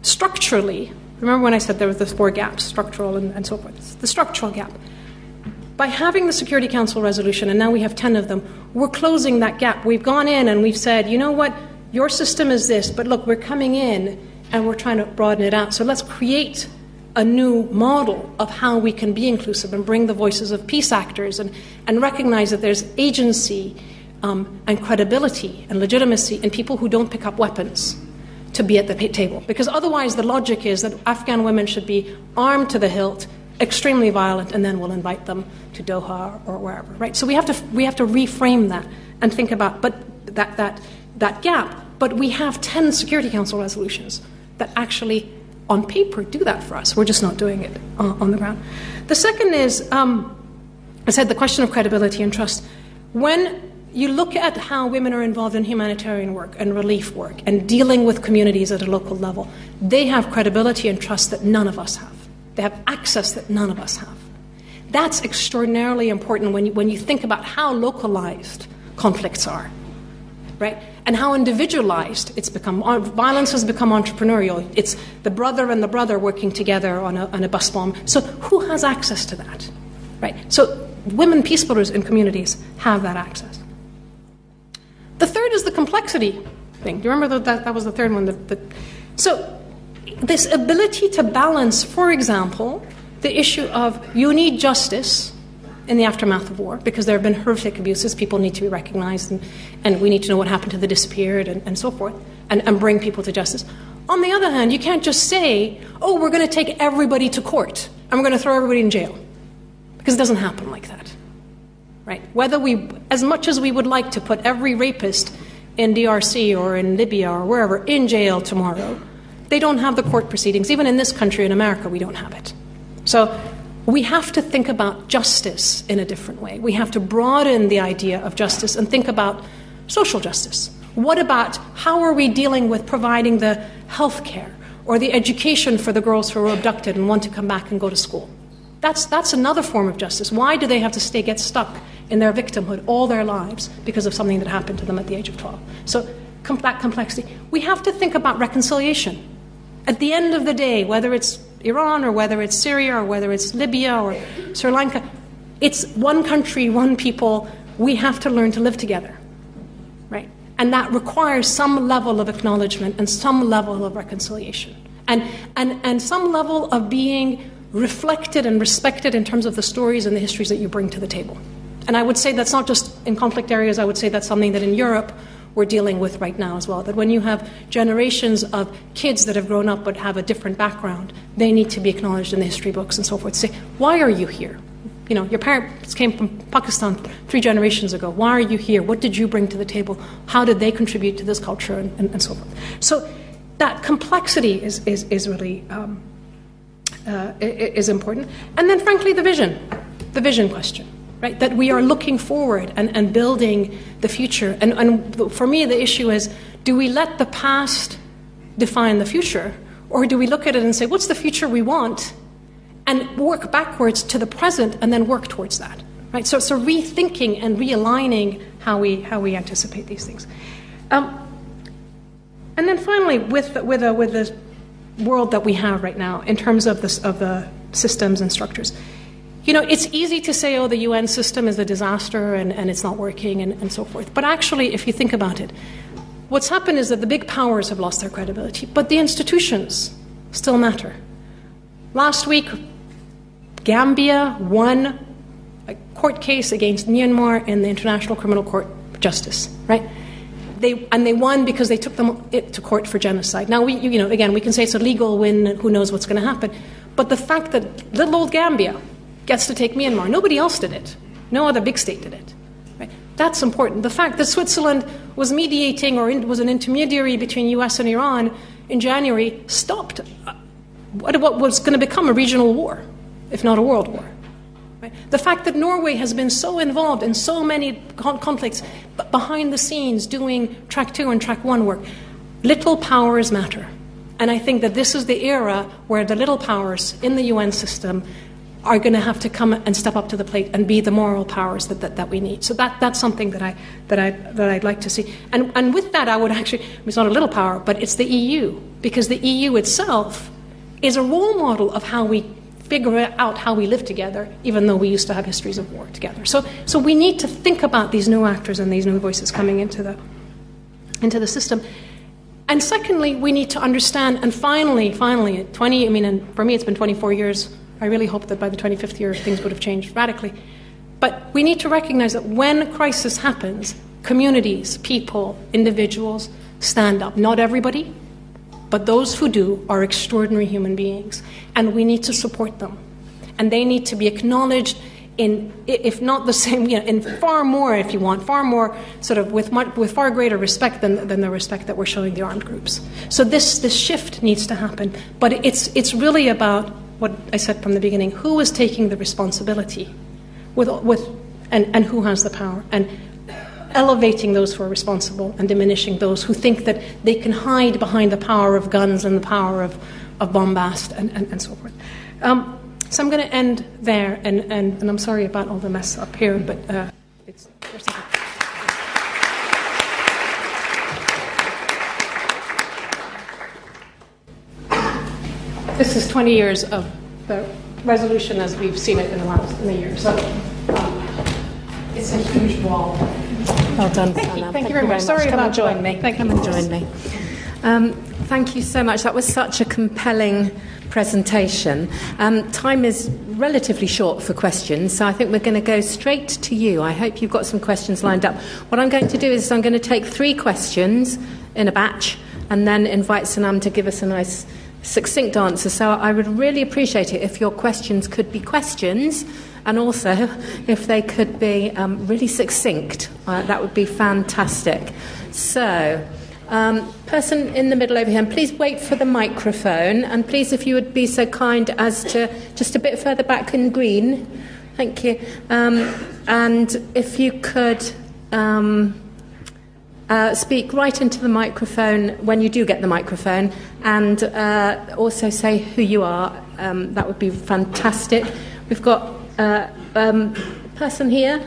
structurally, remember when I said there were the four gaps, structural and, and so forth, the structural gap. By having the Security Council resolution, and now we have 10 of them, we're closing that gap. We've gone in and we've said, you know what, your system is this, but look, we're coming in and we're trying to broaden it out. So let's create a new model of how we can be inclusive and bring the voices of peace actors and, and recognize that there's agency um, and credibility and legitimacy in people who don't pick up weapons to be at the table. Because otherwise, the logic is that Afghan women should be armed to the hilt, extremely violent, and then we'll invite them to Doha or wherever. Right? So we have to we have to reframe that and think about but that that that gap. But we have ten Security Council resolutions that actually on paper do that for us. We're just not doing it uh, on the ground. The second is, um, I said, the question of credibility and trust. When you look at how women are involved in humanitarian work and relief work and dealing with communities at a local level, they have credibility and trust that none of us have. They have access that none of us have. That's extraordinarily important when you, when you think about how localized conflicts are, right? And how individualized it's become. Uh, violence has become entrepreneurial. It's the brother and the brother working together on a, on a bus bomb. So, who has access to that, right? So, women peace builders in communities have that access. The third is the complexity thing. Do you remember that? That was the third one. The, the, so, this ability to balance, for example, the issue of you need justice in the aftermath of war because there have been horrific abuses. People need to be recognized, and, and we need to know what happened to the disappeared and, and so forth, and, and bring people to justice. On the other hand, you can't just say, oh, we're going to take everybody to court and we're going to throw everybody in jail because it doesn't happen like that. Right? Whether we, as much as we would like to put every rapist in DRC or in Libya or wherever in jail tomorrow, they don't have the court proceedings. Even in this country, in America, we don't have it. So we have to think about justice in a different way. We have to broaden the idea of justice and think about social justice. What about how are we dealing with providing the health care or the education for the girls who are abducted and want to come back and go to school? That's, that's another form of justice. Why do they have to stay get stuck in their victimhood all their lives because of something that happened to them at the age of 12? So that complexity. We have to think about reconciliation. At the end of the day, whether it's Iran or whether it's Syria or whether it's Libya or Sri Lanka, it's one country, one people. We have to learn to live together, right? And that requires some level of acknowledgement and some level of reconciliation, and and and some level of being reflected and respected in terms of the stories and the histories that you bring to the table. And I would say that's not just in conflict areas. I would say that's something that in Europe we're dealing with right now as well. That when you have generations of kids that have grown up but have a different background, they need to be acknowledged in the history books and so forth. Say, why are you here? You know, your parents came from Pakistan three generations ago. Why are you here? What did you bring to the table? How did they contribute to this culture and, and, and so forth? So that complexity is, is, is really um, uh, is important. And then, frankly, the vision, the vision question right? That we are looking forward and, and building the future. And, and for me, the issue is do we let the past define the future? Or do we look at it and say, what's the future we want? And work backwards to the present and then work towards that. Right? So, so rethinking and realigning how we, how we anticipate these things. Um, and then finally, with, with, a, with the world that we have right now in terms of, this, of the systems and structures, you know, it's easy to say, oh, the UN system is a disaster and, and it's not working and, and so forth. But actually, if you think about it, what's happened is that the big powers have lost their credibility, but the institutions still matter. Last week, Gambia won a court case against Myanmar in the International Criminal Court of Justice, right? They, and they won because they took them to court for genocide. Now, we, you know, again, we can say it's a legal win, who knows what's going to happen. But the fact that little old Gambia gets to take Myanmar. Nobody else did it. No other big state did it. Right? That's important. The fact that Switzerland was mediating or in, was an intermediary between U.S. and Iran in January stopped uh, what, what was going to become a regional war, if not a world war. Right? The fact that Norway has been so involved in so many conflicts behind the scenes doing track two and track one work, little powers matter. And I think that this is the era where the little powers in the UN system are going to have to come and step up to the plate and be the moral powers that, that, that we need. So that, that's something that, I, that, I, that I'd like to see. And, and with that, I would actually, it's not a little power, but it's the EU, because the EU itself is a role model of how we figure out how we live together, even though we used to have histories of war together. So, so we need to think about these new actors and these new voices coming into the, into the system. And secondly, we need to understand, and finally, finally, 20, I mean, and for me it's been 24 years I really hope that by the 25th year things would have changed radically. But we need to recognize that when a crisis happens, communities, people, individuals stand up. Not everybody, but those who do are extraordinary human beings, and we need to support them. And they need to be acknowledged in, if not the same, you know, in far more, if you want, far more, sort of with, much, with far greater respect than, than the respect that we're showing the armed groups. So this, this shift needs to happen. But it's, it's really about what I said from the beginning who is taking the responsibility with, with, and, and who has the power? And elevating those who are responsible and diminishing those who think that they can hide behind the power of guns and the power of, of bombast and, and, and so forth. Um, So I'm going to end there, and, and, and I'm sorry about all the mess up here, but uh, it's. This is 20 years of the resolution as we've seen it in the last in the year. So um, it's a huge wall. Well done, Thank you, Sanam. thank you very much. Sorry Come about and join me. Thank Come you. and join me. Um, thank you so much. That was such a compelling presentation. Um, time is relatively short for questions, so I think we're going to go straight to you. I hope you've got some questions lined up. What I'm going to do is I'm going to take three questions in a batch and then invite Sanam to give us a nice succinct answer. So I would really appreciate it if your questions could be questions and also if they could be um, really succinct. Uh, that would be fantastic. So, um, person in the middle over here, please wait for the microphone. And please, if you would be so kind as to just a bit further back in green. Thank you. Um, and if you could. Um, uh, speak right into the microphone when you do get the microphone and uh, also say who you are. Um, that would be fantastic. We've got uh, um, a person here,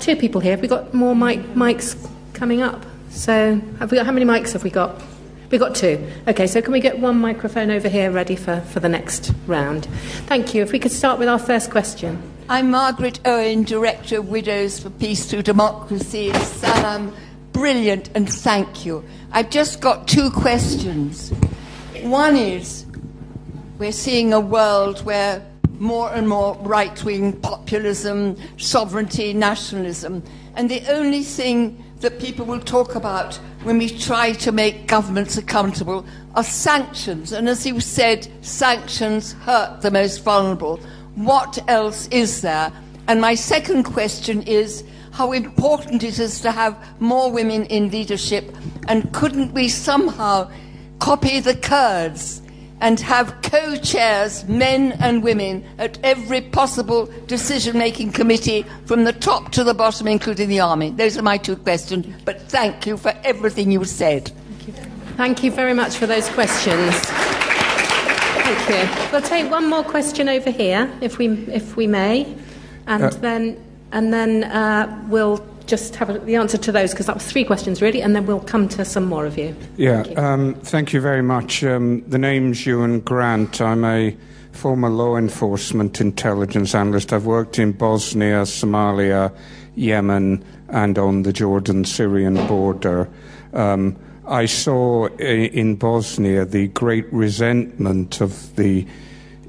two people here. We've got more mic- mics coming up? So, have we got, how many mics have we got? We've got two. Okay, so can we get one microphone over here ready for, for the next round? Thank you. If we could start with our first question. I'm Margaret Owen, Director of Widows for Peace Through Democracy. Sanam, brilliant, and thank you. I've just got two questions. One is we're seeing a world where more and more right wing populism, sovereignty, nationalism, and the only thing that people will talk about when we try to make governments accountable are sanctions. And as you said, sanctions hurt the most vulnerable. What else is there? And my second question is how important it is to have more women in leadership, and couldn't we somehow copy the Kurds and have co chairs, men and women, at every possible decision making committee from the top to the bottom, including the army? Those are my two questions, but thank you for everything you said. Thank you very much for those questions. Thank you. We'll take one more question over here, if we, if we may, and Uh, then, and then uh, we'll just have a, the answer to those, because that was three questions really, and then we'll come to some more of you. Yeah, Thank you. um, thank you very much. Um, the name's Ewan Grant. I'm a former law enforcement intelligence analyst. I've worked in Bosnia, Somalia, Yemen, and on the Jordan Syrian border. Um, I saw in Bosnia the great resentment of the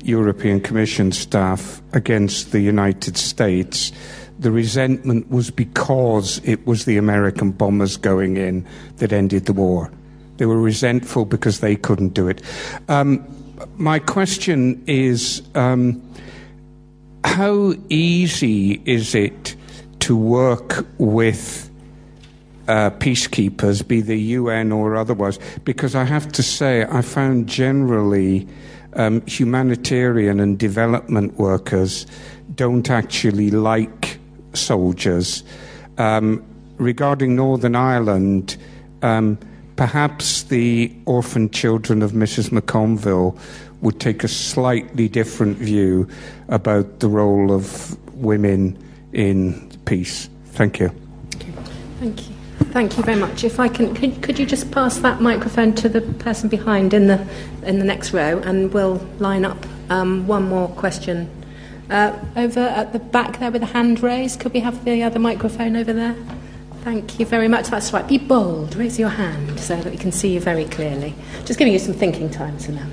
European Commission staff against the United States. The resentment was because it was the American bombers going in that ended the war. They were resentful because they couldn't do it. Um, my question is um, how easy is it to work with uh, peacekeepers, be the UN or otherwise, because I have to say, I found generally um, humanitarian and development workers don't actually like soldiers. Um, regarding Northern Ireland, um, perhaps the orphan children of Mrs. McConville would take a slightly different view about the role of women in peace. Thank you. Thank you. Thank you very much. If I can, could, could you just pass that microphone to the person behind in the in the next row, and we'll line up um, one more question. Uh, over at the back there with a hand raised, could we have the other microphone over there? Thank you very much. That's right. Be bold. Raise your hand so that we can see you very clearly. Just giving you some thinking time, so now.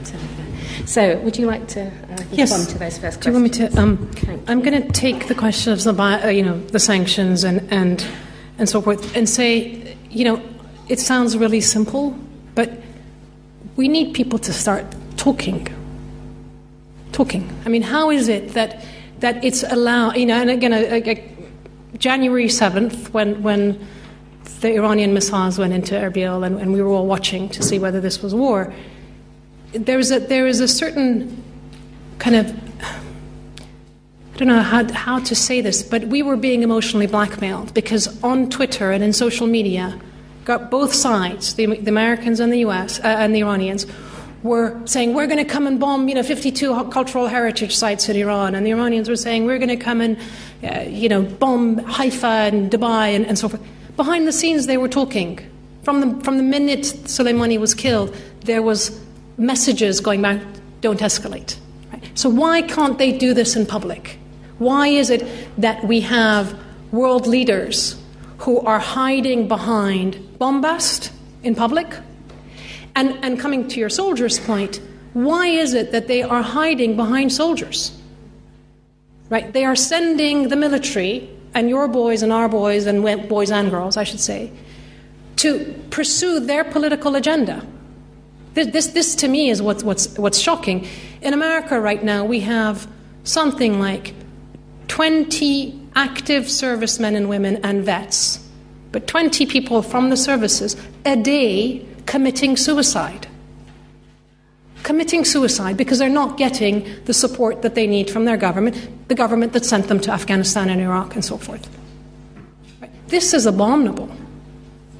So, would you like to uh, respond Yes. to those first questions? Do you want me to? Um, I'm going to take the question of the, uh, you know, the sanctions and, and and so forth, and say, you know, it sounds really simple, but we need people to start talking. Talking. I mean, how is it that that it's allowed? You know, and again, I, I, January seventh, when when the Iranian missiles went into Erbil, and, and we were all watching to see whether this was war. There is a there is a certain kind of I don't know how, how to say this, but we were being emotionally blackmailed because on Twitter and in social media, got both sides, the, the Americans and the US uh, and the Iranians, were saying, we're going to come and bomb, you know, 52 cultural heritage sites in Iran. And the Iranians were saying, we're going to come and, uh, you know, bomb Haifa and Dubai and, and so forth. Behind the scenes, they were talking. From the, from the minute Soleimani was killed, there was messages going back, don't escalate. Right? So why can't they do this in public? Why is it that we have world leaders who are hiding behind bombast in public? And, and coming to your soldiers' point, why is it that they are hiding behind soldiers? Right? They are sending the military, and your boys and our boys, and boys and girls, I should say, to pursue their political agenda. This, this, this to me is what's, what's, what's shocking. In America right now, we have something like 20 active servicemen and women and vets, but 20 people from the services a day committing suicide. Committing suicide because they're not getting the support that they need from their government, the government that sent them to Afghanistan and Iraq and so forth. This is abominable.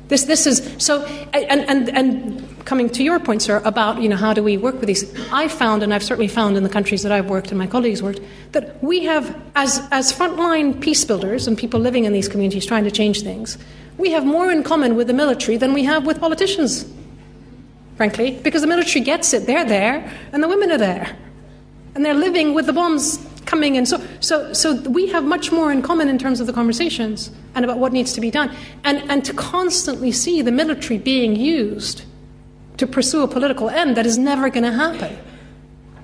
This, this is so, and, and, and coming to your point, sir, about you know how do we work with these? I found, and I've certainly found in the countries that I've worked and my colleagues worked, that we have, as as frontline peace builders and people living in these communities trying to change things, we have more in common with the military than we have with politicians. Frankly, because the military gets it, they're there, and the women are there, and they're living with the bombs coming in. So, so, so we have much more in common in terms of the conversations and about what needs to be done. And, and to constantly see the military being used to pursue a political end that is never going to happen.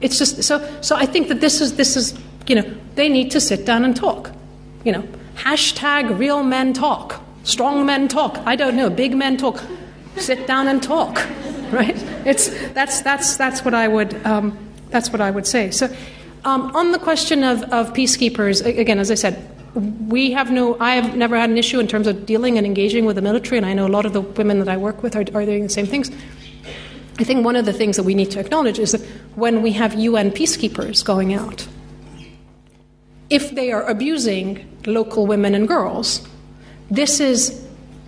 It's just so. So I think that this is this is you know they need to sit down and talk. You know, hashtag real men talk, strong men talk. I don't know, big men talk. Sit down and talk, right? It's that's that's that's what I would um, that's what I would say. So um, on the question of, of peacekeepers, again, as I said, we have no, I have never had an issue in terms of dealing and engaging with the military, and I know a lot of the women that I work with are, are doing the same things. I think one of the things that we need to acknowledge is that when we have UN peacekeepers going out, if they are abusing local women and girls, this is,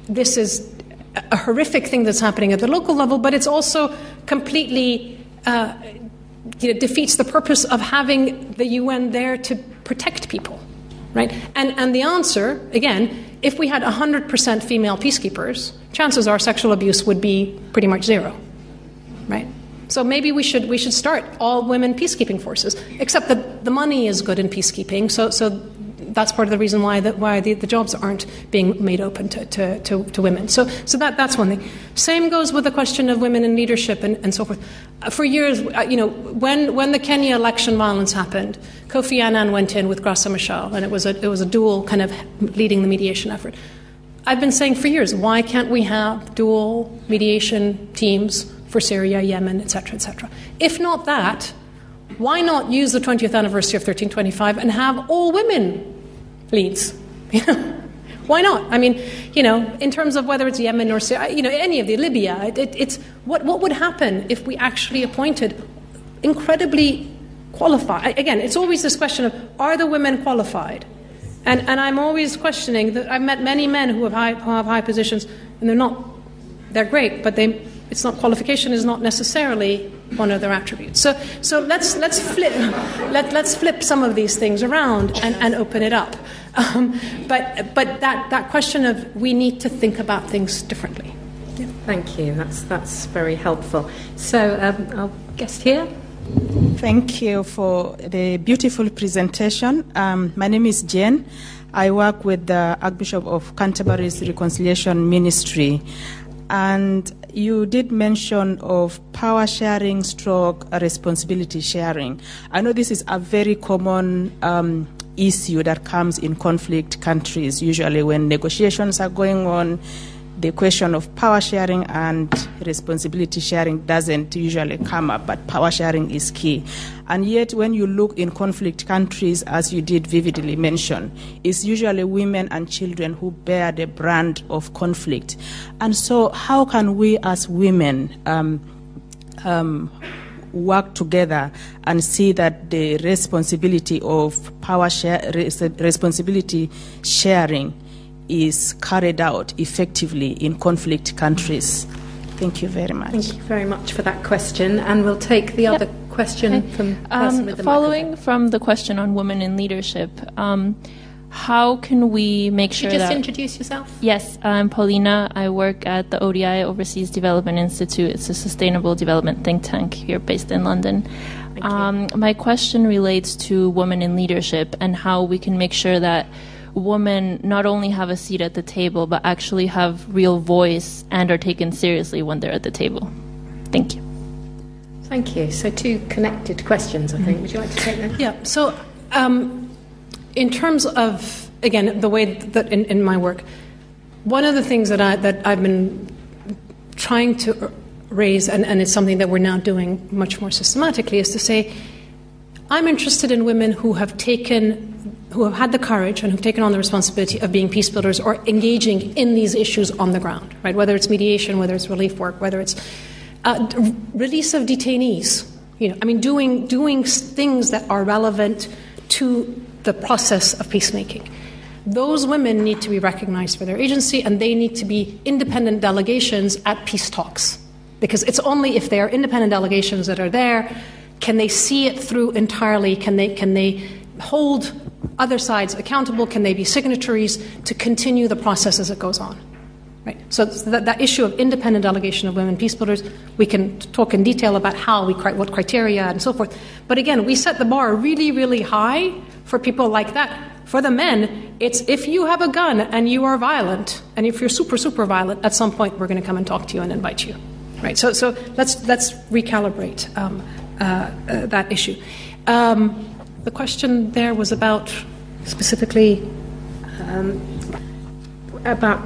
this is a horrific thing that's happening at the local level, but it's also completely uh, you know, defeats the purpose of having the UN there to protect people, right? And, and the answer, again, if we had 100% female peacekeepers, chances are sexual abuse would be pretty much zero, right? So maybe we should, we should start all women peacekeeping forces, except that the money is good in peacekeeping, so, so that's part of the reason why, the, why the, the jobs aren't being made open to, to, to, to, women. So, so that, that's one thing. Same goes with the question of women in leadership and, and so forth. Uh, for years, uh, you know, when, when the Kenya election violence happened, Kofi Annan went in with Graça Machel, and it was, a, it was a dual kind of leading the mediation effort. I've been saying for years, why can't we have dual mediation teams for Syria, Yemen, etc., etc.? If not that, why not use the 20th anniversary of 1325 and have all women leads. You know? Why not? I mean, you know, in terms of whether it's Yemen or Syria, you know, any of the Libya, it, it, it's what, what would happen if we actually appointed incredibly qualified? Again, it's always this question of are the women qualified? And, and I'm always questioning that I've met many men who have high, who have high positions, and they're not, they're great, but they, it's not qualification is not necessarily one of their attributes. So, so let's, let's, flip, let, let's flip some of these things around and, and open it up. Um, but but that, that question of we need to think about things differently. Yeah. Thank you. That's, that's very helpful. So, um, our guest here. Thank you for the beautiful presentation. Um, my name is Jane. I work with the Archbishop of Canterbury's Reconciliation Ministry. And you did mention of power sharing stroke responsibility sharing. I know this is a very common um, issue that comes in conflict countries, usually when negotiations are going on. The question of power sharing and responsibility sharing doesn't usually come up, but power sharing is key. And yet, when you look in conflict countries, as you did vividly mention, it's usually women and children who bear the brand of conflict. And so, how can we as women um, um, work together and see that the responsibility of power share, responsibility sharing is carried out effectively in conflict countries. Thank you very much. Thank you very much for that question, and we'll take the other question Okay. from the Um, with the following microphone. from the question on women in leadership, um, how can we make Could sure you just that introduce yourself? Yes, I'm Paulina. I work at the ODI Overseas Development Institute. It's a sustainable development think tank here based in London. Um, my question relates to women in leadership and how we can make sure that women not only have a seat at the table, but actually have real voice and are taken seriously when they're at the table. Thank you. Thank you. So, two connected questions, I think. Would you like to take them? Yeah. So, um, in terms of again the way that in, in my work, one of the things that I that I've been trying to raise, and, and it's something that we're now doing much more systematically, is to say, I'm interested in women who have taken, who have had the courage and who've taken on the responsibility of being peace builders or engaging in these issues on the ground, right? Whether it's mediation, whether it's relief work, whether it's uh, release of detainees. You know, I mean, doing doing things that are relevant to the process of peacemaking. Those women need to be recognized for their agency, and they need to be independent delegations at peace talks. Because it's only if they are independent delegations that are there can they see it through entirely, can they, can they hold other sides accountable, can they be signatories to continue the process as it goes on. Right. So that, that issue of independent delegation of women peace builders, we can talk in detail about how we what criteria and so forth. But again, we set the bar really, really high for people like that. For the men, it's if you have a gun and you are violent, and if you're super, super violent, at some point we're going to come and talk to you and invite you. Right. So, so let's let's recalibrate um, that issue. Um, the question there was about specifically Um, about.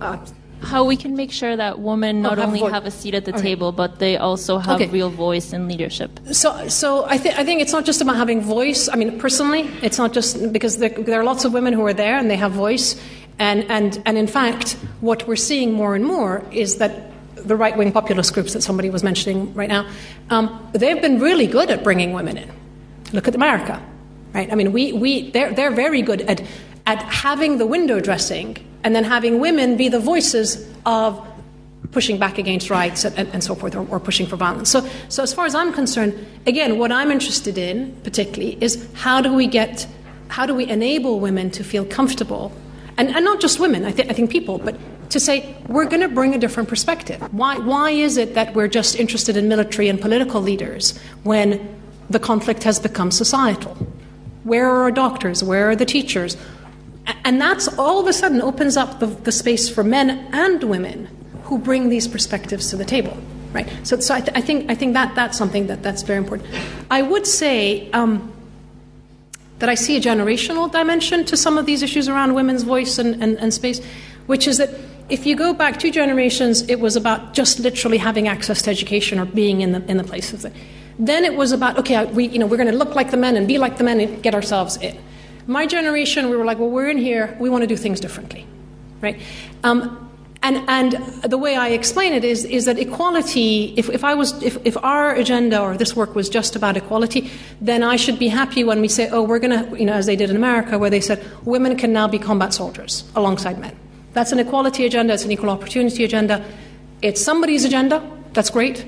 Uh, How we can make sure that women not have only have a seat at the Okay. table, but they also have Okay. real voice in leadership. So, so I, th- I think it's not just about having voice. I mean, personally, it's not just because there, there are lots of women who are there and they have voice. And, and, and in fact, what we're seeing more and more is that the right wing populist groups that somebody was mentioning right now, um, they've been really good at bringing women in. Look at America, right? I mean, we, we, they're, they're very good at, at having the window dressing and then having women be the voices of pushing back against rights and, and, so forth, or, or pushing for violence. So, so, as far as I'm concerned, again, what I'm interested in particularly is how do we get, how do we enable women to feel comfortable, and, and not just women, I, th- I think people, but to say we're going to bring a different perspective. Why, why is it that we're just interested in military and political leaders when the conflict has become societal? Where are our doctors? Where are the teachers? And that's all of a sudden opens up the, the space for men and women who bring these perspectives to the table, right? So, so I, th- I think I think that that's something that that's very important. I would say um, that I see a generational dimension to some of these issues around women's voice and, and, and space, which is that if you go back two generations, it was about just literally having access to education or being in the in the place of it. Then it was about okay, we you know we're going to look like the men and be like the men and get ourselves in. My generation, we were like, well, we're in here, we want to do things differently, right? Um, and, and the way I explain it is, is that equality, if, if, I was, if, if our agenda or this work was just about equality, then I should be happy when we say, oh, we're going to, you know, as they did in America, where they said women can now be combat soldiers alongside men. That's an equality agenda, it's an equal opportunity agenda. It's somebody's agenda, that's great.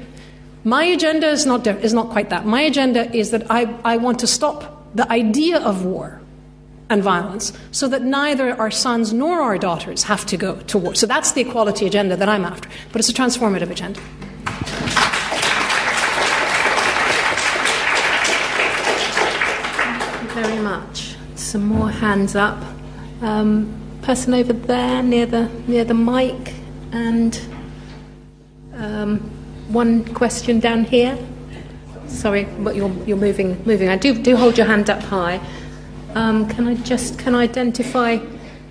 My agenda is not, is not quite that. My agenda is that I, I want to stop the idea of war and violence so that neither our sons nor our daughters have to go to war. So that's the equality agenda that I'm after, but it's a transformative agenda. Thank you very much. Some more hands up. Um, person over there near the near the mic, and um, one question down here. Sorry, but you're you're moving moving. I do do hold your hand up high. Um, can I just can I identify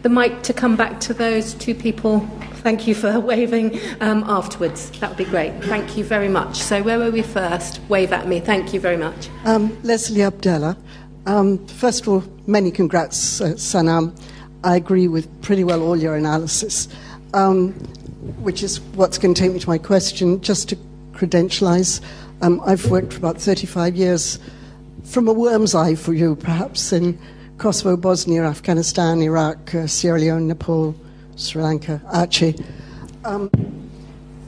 the mic to come back to those two people? Thank you for waving um, afterwards. That would be great. Thank you very much. So where were we first? Wave at me. Thank you very much. Um, Lesley Abdela. Um, first of all, many congrats, uh, Sanam. I agree with pretty well all your analysis, um, which is what's going to take me to my question. Just to credentialize, um, I've worked for about 35 years from a worm's eye for you, perhaps, in Kosovo, Bosnia, Afghanistan, Iraq, uh, Sierra Leone, Nepal, Sri Lanka, Aceh. Um,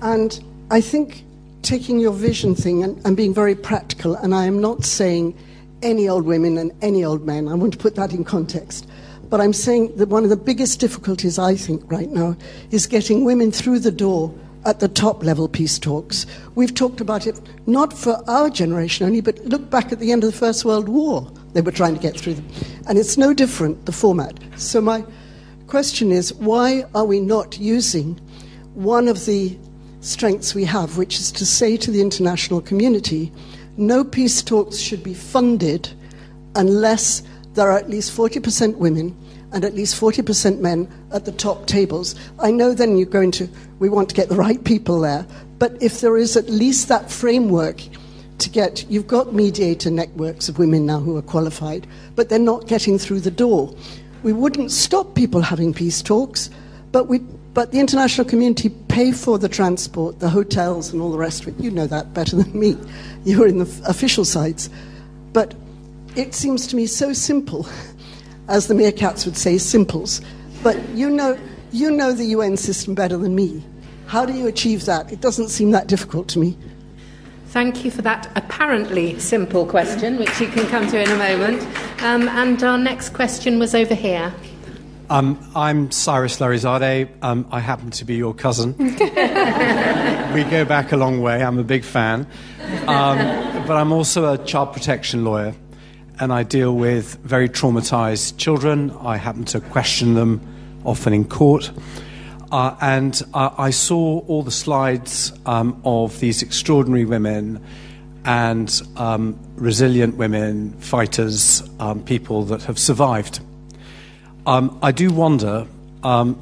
And I think taking your vision thing and, and being very practical, and I am not saying any old women and any old men, I want to put that in context. But I'm saying that one of the biggest difficulties, I think, right now is getting women through the door at the top level peace talks. We've talked about it not for our generation only, but look back at the end of the First World War. They were trying to get through them. And it's no different, the format. So, my question is why are we not using one of the strengths we have, which is to say to the international community, no peace talks should be funded unless there are at least 40% women and at least 40% men at the top tables. I know then you're going to, we want to get the right people there, but if there is at least that framework to get, you've got mediator networks of women now who are qualified, but they're not getting through the door. We wouldn't stop people having peace talks, but we but the international community pay for the transport, the hotels, and all the rest of it. You know that better than me. You're in the official sides. But it seems to me so simple, as the meerkats would say, simples. But you know, you know the UN system better than me. How do you achieve that? It doesn't seem that difficult to me. Thank you for that apparently simple question, which you can come to in a moment. Um, and our next question was over here. Um, I'm Cyrus Larizade. Um, I happen to be your cousin. we go back a long way. I'm a big fan. Um, but I'm also a child protection lawyer, and I deal with very traumatized children. I happen to question them often in court. Uh, and uh, I saw all the slides um, of these extraordinary women and um, resilient women, fighters, um, people that have survived um, I do wonder, um,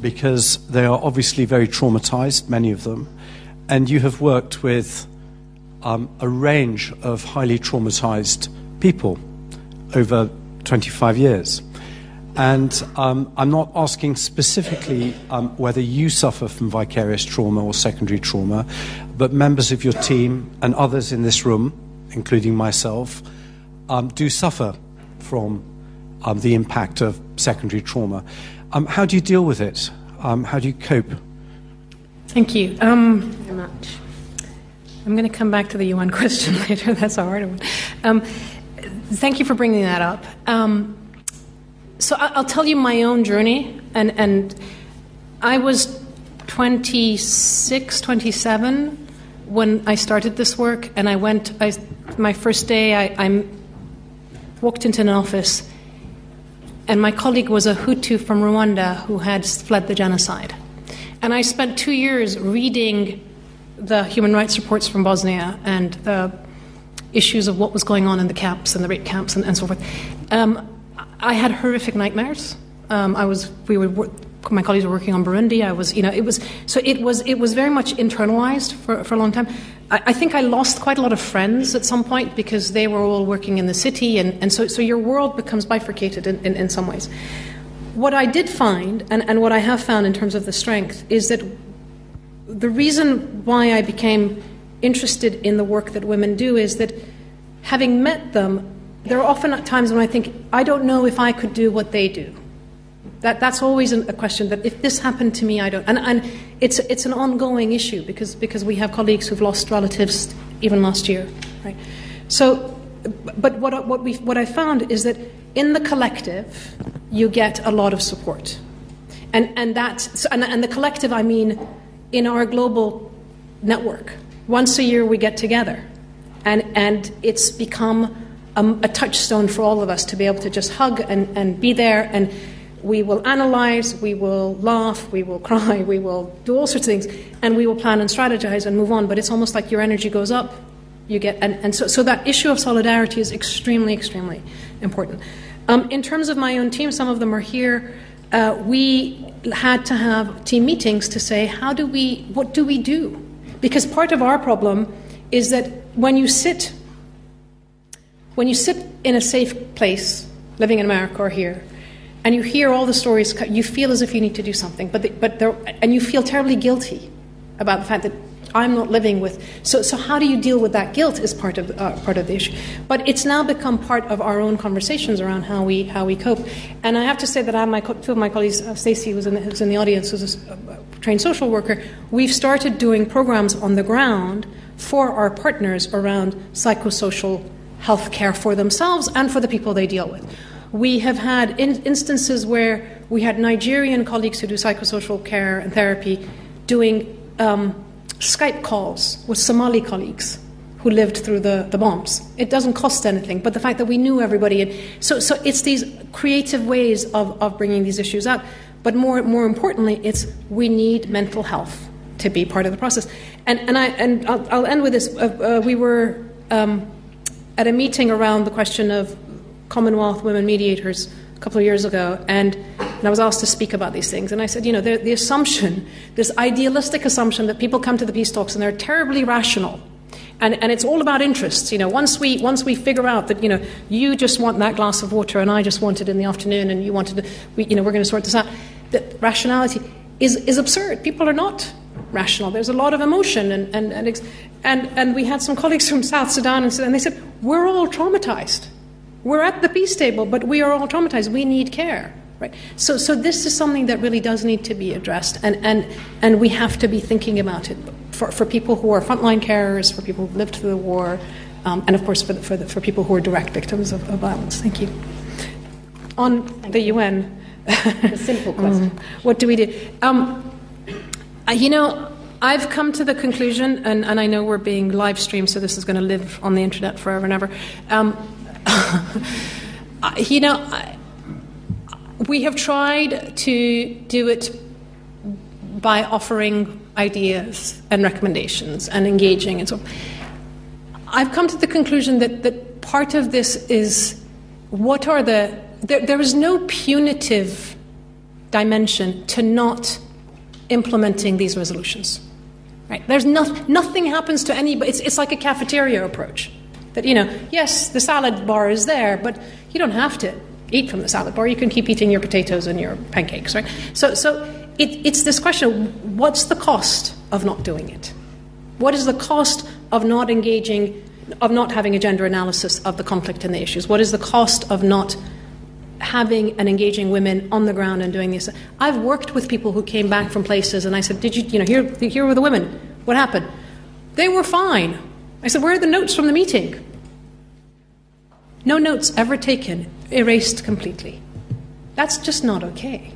because they are obviously very traumatized, many of them, and you have worked with um, a range of highly traumatized people over 25 years. And um, I'm not asking specifically um, whether you suffer from vicarious trauma or secondary trauma, but members of your team and others in this room, including myself, um, do suffer from um, the impact of secondary trauma. Um, how do you deal with it? Um, how do you cope? Thank you um, very much. I'm going to come back to the UN question later. That's a hard one. Thank you for bringing that up. Um, so I'll tell you my own journey, and, and I was 26, 27 when I started this work, and I went. I, my first day, I, I walked into an office and my colleague was a Hutu from Rwanda who had fled the genocide. And I spent two years reading the human rights reports from Bosnia and the issues of what was going on in the camps and the rape camps and, and so forth. Um, I had horrific nightmares. Um, I was, we were, my colleagues were working on Burundi. I was, you know, it was, so it was, it was very much internalized for, for a long time. I, I think I lost quite a lot of friends at some point because they were all working in the city, and, and so, so your world becomes bifurcated in, in, in some ways. What I did find, and, and what I have found in terms of the strength, is that the reason why I became interested in the work that women do is that having met them, there are often times when I think, I don't know if I could do what they do. That, that's always a question that if this happened to me, I don't. And, and it's, it's an ongoing issue because, because we have colleagues who've lost relatives even last year. Right? So, but what, what, we, what I found is that in the collective, you get a lot of support. And, and, that, and, and the collective, I mean, in our global network. Once a year, we get together. And, and it's become a, a touchstone for all of us to be able to just hug and, and be there and we will analyze, we will laugh, we will cry, we will do all sorts of things, and we will plan and strategize and move on. But it's almost like your energy goes up. You get, and, and so, so that issue of solidarity is extremely, extremely important. Um, in terms of my own team, some of them are here. Uh, we had to have team meetings to say, how do we, what do we do? Because part of our problem is that when you sit, when you sit in a safe place, living in America or here, and you hear all the stories, you feel as if you need to do something, but, the, but and you feel terribly guilty about the fact that I'm not living with. So, so how do you deal with that guilt is part of uh, part of the issue. But it's now become part of our own conversations around how we how we cope. And I have to say that I my two of my colleagues, uh, Stacey, who's in the, in the audience, who's a, a trained social worker. We've started doing programs on the ground for our partners around psychosocial health care for themselves and for the people they deal with. We have had in- instances where we had Nigerian colleagues who do psychosocial care and therapy doing um, Skype calls with Somali colleagues who lived through the, the bombs. It doesn't cost anything, but the fact that we knew everybody. And so, so it's these creative ways of, of bringing these issues up. But more, more importantly, it's we need mental health to be part of the process. And, and, I, and I'll, I'll end with this. Uh, uh, we were um, at a meeting around the question of Commonwealth women mediators a couple of years ago, and, and I was asked to speak about these things. And I said, you know, the, the assumption, this idealistic assumption that people come to the peace talks and they're terribly rational. And, and it's all about interests. You know, once we, once we figure out that, you know, you just want that glass of water and I just want it in the afternoon and you wanted to, we, you know, we're going to sort this out, that rationality is, is absurd. People are not rational. There's a lot of emotion. And, and, and, and, and we had some colleagues from South Sudan and, and they said, we're all traumatized. We're at the peace table, but we are all traumatized. We need care. Right? So, so this is something that really does need to be addressed, and, and, and we have to be thinking about it for, for people who are frontline carers, for people who lived through the war, um, and of course for, the, for, the, for people who are direct victims of, of violence. Thank you. On Thank the you. UN, a simple question. um, what do we do? Um, you know, I've come to the conclusion, and, and I know we're being live streamed, so this is going to live on the internet forever and ever. Um, you know, we have tried to do it by offering ideas and recommendations and engaging and so I've come to the conclusion that, that part of this is what are the there, there is no punitive dimension to not implementing these resolutions. Right? There's no, nothing happens to anybody. It's, it's like a cafeteria approach. That, you know, yes, the salad bar is there, but you don't have to eat from the salad bar. You can keep eating your potatoes and your pancakes, right? So, so it, it's this question what's the cost of not doing it? What is the cost of not engaging, of not having a gender analysis of the conflict and the issues? What is the cost of not having and engaging women on the ground and doing this? I've worked with people who came back from places and I said, Did you, you know, here, here were the women. What happened? They were fine. I said, Where are the notes from the meeting? No notes ever taken, erased completely. That's just not okay.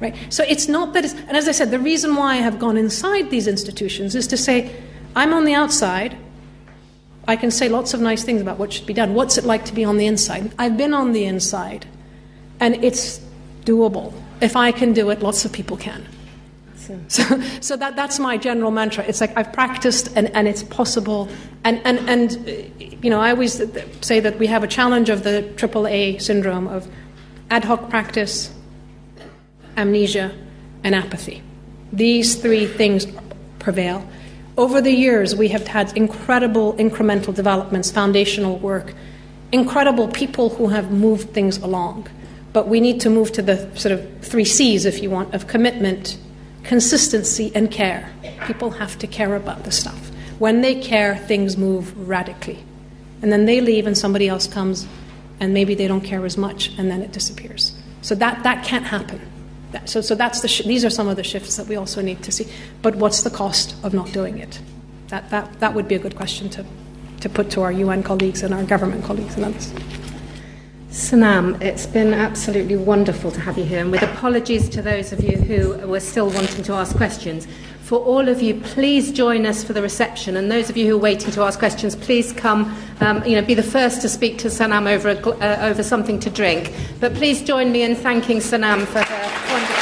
Right? So it's not that it's, and as I said, the reason why I have gone inside these institutions is to say, I'm on the outside. I can say lots of nice things about what should be done. What's it like to be on the inside? I've been on the inside, and it's doable. If I can do it, lots of people can. So, so that, that's my general mantra. It's like I've practiced and, and it's possible. And, and, and, uh, you know, I always say that we have a challenge of the AAA syndrome of ad hoc practice, amnesia, and apathy. These three things prevail. Over the years, we have had incredible incremental developments, foundational work, incredible people who have moved things along. But we need to move to the sort of three C's, if you want, of commitment, consistency and care. People have to care about the stuff. When they care, things move radically. And then they leave and somebody else comes and maybe they don't care as much and then it disappears. So that, that can't happen. That, so, so that's the sh- these are some of the shifts that we also need to see. But what's the cost of not doing it? That, that, that would be a good question to, to put to our UN colleagues and our government colleagues and others. Sanam, it's been absolutely wonderful to have you here, and with apologies to those of you who were still wanting to ask questions. For all of you, please join us for the reception, and those of you who are waiting to ask questions, please come. Um, you know, be the first to speak to Sanam over a, uh, over something to drink. But please join me in thanking Sanam for her.